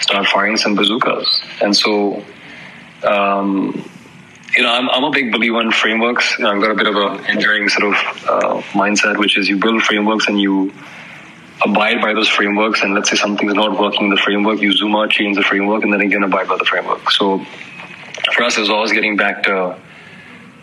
start firing some bazookas. And so, um, you know, I'm, I'm a big believer in frameworks. You know, I've got a bit of an engineering sort of uh, mindset, which is you build frameworks and you abide by those frameworks. And let's say something's not working in the framework, you zoom out, change the framework, and then again abide by the framework. So for us, it was always getting back to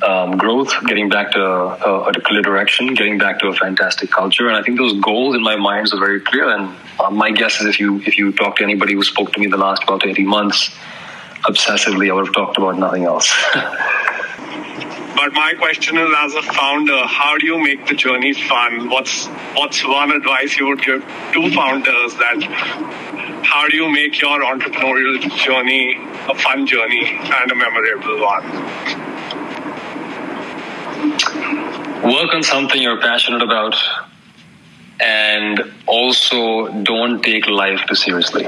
um, growth, getting back to a, a, clear direction, getting back to a fantastic culture. And I think those goals in my mind are very clear. And uh, my guess is if you if you talk to anybody who spoke to me the last 12 to 18 months, obsessively, I would have talked about nothing else. (laughs) but my question is, as a founder, how do you make the journey fun? What's what's one advice you would give to founders that how do you make your entrepreneurial journey a fun journey and a memorable one? Work on something you're passionate about and also don't take life too seriously.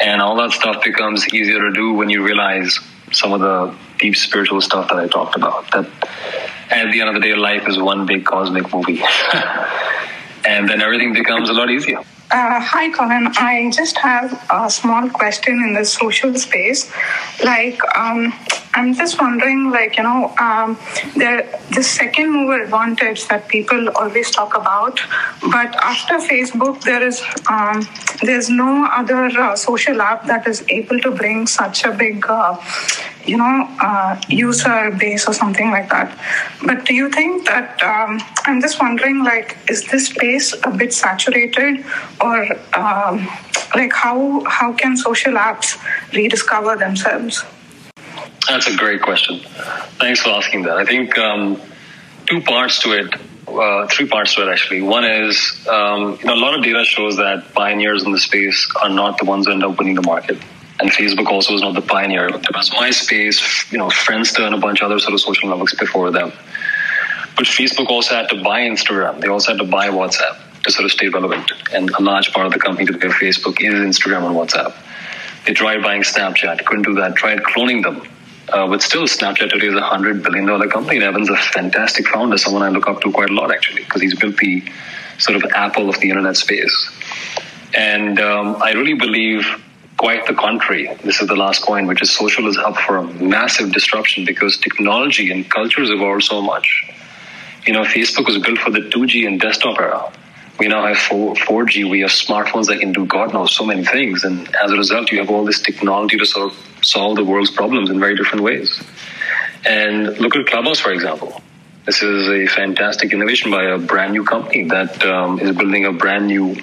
And all that stuff becomes easier to do when you realize some of the deep spiritual stuff that I talked about. That at the end of the day, life is one big cosmic movie. (laughs) and then everything becomes a lot easier. Uh, hi, Kavin. I just have a small question in the social space. Like, um, I'm just wondering, like, you know, um, the, the second mover advantage that people always talk about, but after Facebook, there is um, there's no other uh, social app that is able to bring such a big, uh, you know, uh, user base or something like that. But do you think that um, I'm just wondering, like, is this space a bit saturated, or um, like how how can social apps rediscover themselves? That's a great question. Thanks for asking that. I think um, two parts to it, uh, three parts to it actually. One is um, you know, a lot of data shows that pioneers in the space are not the ones who end up winning the market. And Facebook also was not the pioneer. There was MySpace, you know, Friendster, and a bunch of other sort of social networks before them. But Facebook also had to buy Instagram. They also had to buy WhatsApp to sort of stay relevant. And a large part of the company to get Facebook is Instagram and WhatsApp. They tried buying Snapchat, couldn't do that. Tried cloning them, uh, but still, Snapchat today is a hundred billion dollar company. And Evan's a fantastic founder, someone I look up to quite a lot actually, because he's built the sort of Apple of the internet space. And um, I really believe quite the contrary. This is the last coin, which is social is up for a massive disruption because technology and cultures evolved so much. You know, Facebook was built for the 2G and desktop era. We now have 4, 4G. We have smartphones that can do God knows so many things. And as a result, you have all this technology to sort of solve the world's problems in very different ways. And look at Clubhouse, for example. This is a fantastic innovation by a brand new company that um, is building a brand new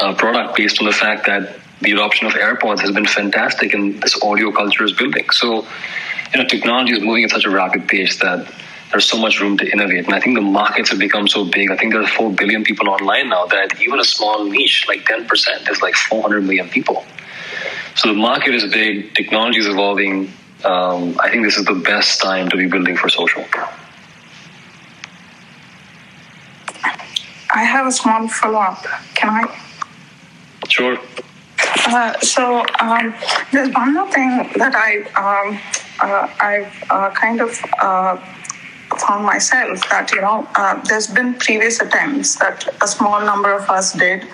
uh, product based on the fact that the adoption of AirPods has been fantastic and this audio culture is building. So, you know, technology is moving at such a rapid pace that there's so much room to innovate. And I think the markets have become so big. I think there are 4 billion people online now that even a small niche, like 10%, is like 400 million people. So the market is big, technology is evolving. Um, I think this is the best time to be building for social. I have a small follow up. Can I? Sure. Uh, so um, there's one more thing that I um, uh, I've uh, kind of uh, found myself that you know uh, there's been previous attempts that a small number of us did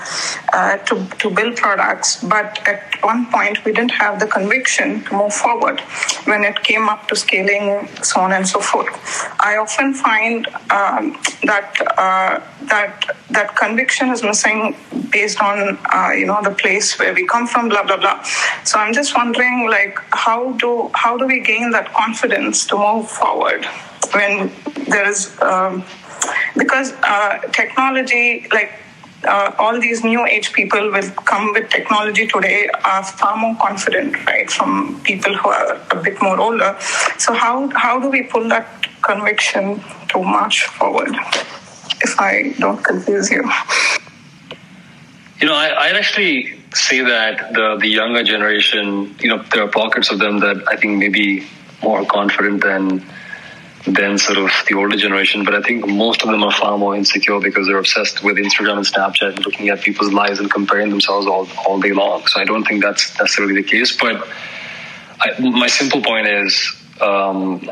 uh, to to build products, but at one point we didn't have the conviction to move forward when it came up to scaling, so on and so forth. I often find um, that uh, that that conviction is missing based on uh, you know the place where we come from, blah blah blah. So I'm just wondering, like, how do how do we gain that confidence to move forward when there is um, because uh, technology like uh, all these new age people will come with technology today are far more confident, right, from people who are a bit more older. So how how do we pull that conviction to march forward? If I don't confuse you. You know, I, I'd actually say that the the younger generation, you know, there are pockets of them that I think may be more confident than than sort of the older generation. But I think most of them are far more insecure because they're obsessed with Instagram and Snapchat and looking at people's lives and comparing themselves all, all day long. So I don't think that's necessarily the case. But I, my simple point is um,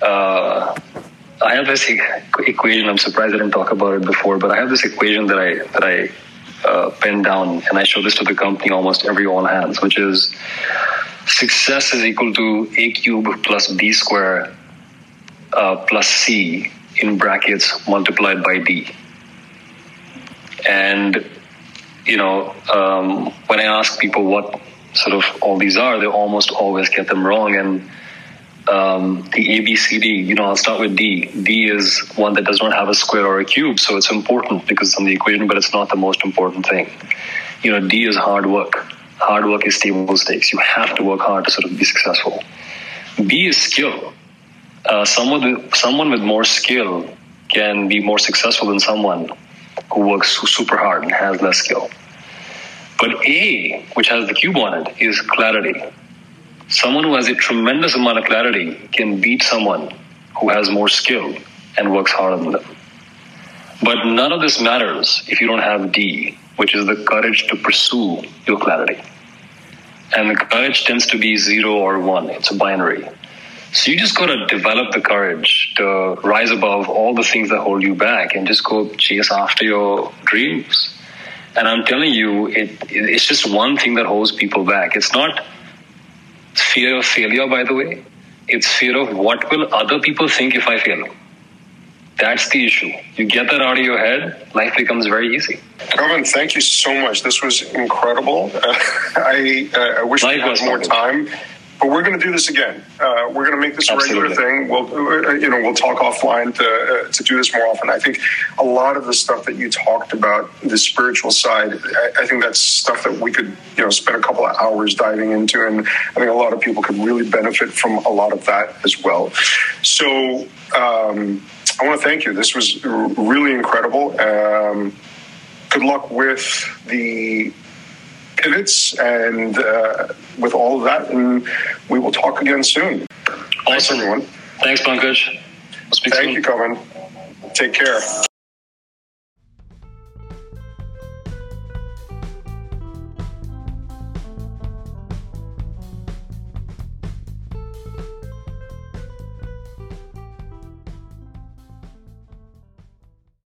uh, I have this equation. I'm surprised I didn't talk about it before, but I have this equation that I that I uh, pen down, and I show this to the company almost every all hands, which is success is equal to a cube plus b square uh, plus C in brackets multiplied by D. And, you know, um, when I ask people what sort of all these are, they almost always get them wrong. And um, the ABCD, you know, I'll start with D. D is one that does not have a square or a cube, so it's important because it's on the equation, but it's not the most important thing. You know, D is hard work. Hard work is table stakes. You have to work hard to sort of be successful. B is skill uh, someone someone with more skill can be more successful than someone who works super hard and has less skill. But A, which has the cube on it, is clarity. Someone who has a tremendous amount of clarity can beat someone who has more skill and works harder than them. But none of this matters if you don't have D, which is the courage to pursue your clarity. And the courage tends to be zero or one, it's a binary. So you just got to develop the courage to rise above all the things that hold you back and just go chase after your dreams. And I'm telling you, it, it's just one thing that holds people back. It's not fear of failure, by the way. It's fear of what will other people think if I fail. That's the issue. You get that out of your head, life becomes very easy. Kavin, thank you so much. This was incredible. Uh, (laughs) I, uh, I wish life we had more time but we're going to do this again. Uh, we're going to make this a regular thing. We'll, uh, you know, we'll talk offline to uh, to do this more often. I think a lot of the stuff that you talked about, the spiritual side, I, I, think that's stuff that we could, you know, spend a couple of hours diving into, and I think a lot of people could really benefit from a lot of that as well. So. Um, I want to thank you. This was really incredible. Um, good luck with the pivots and uh, with all of that. And we will talk again soon. Awesome. Thanks, everyone. Thanks, Pankaj. Thank soon. you, Kavin. Take care.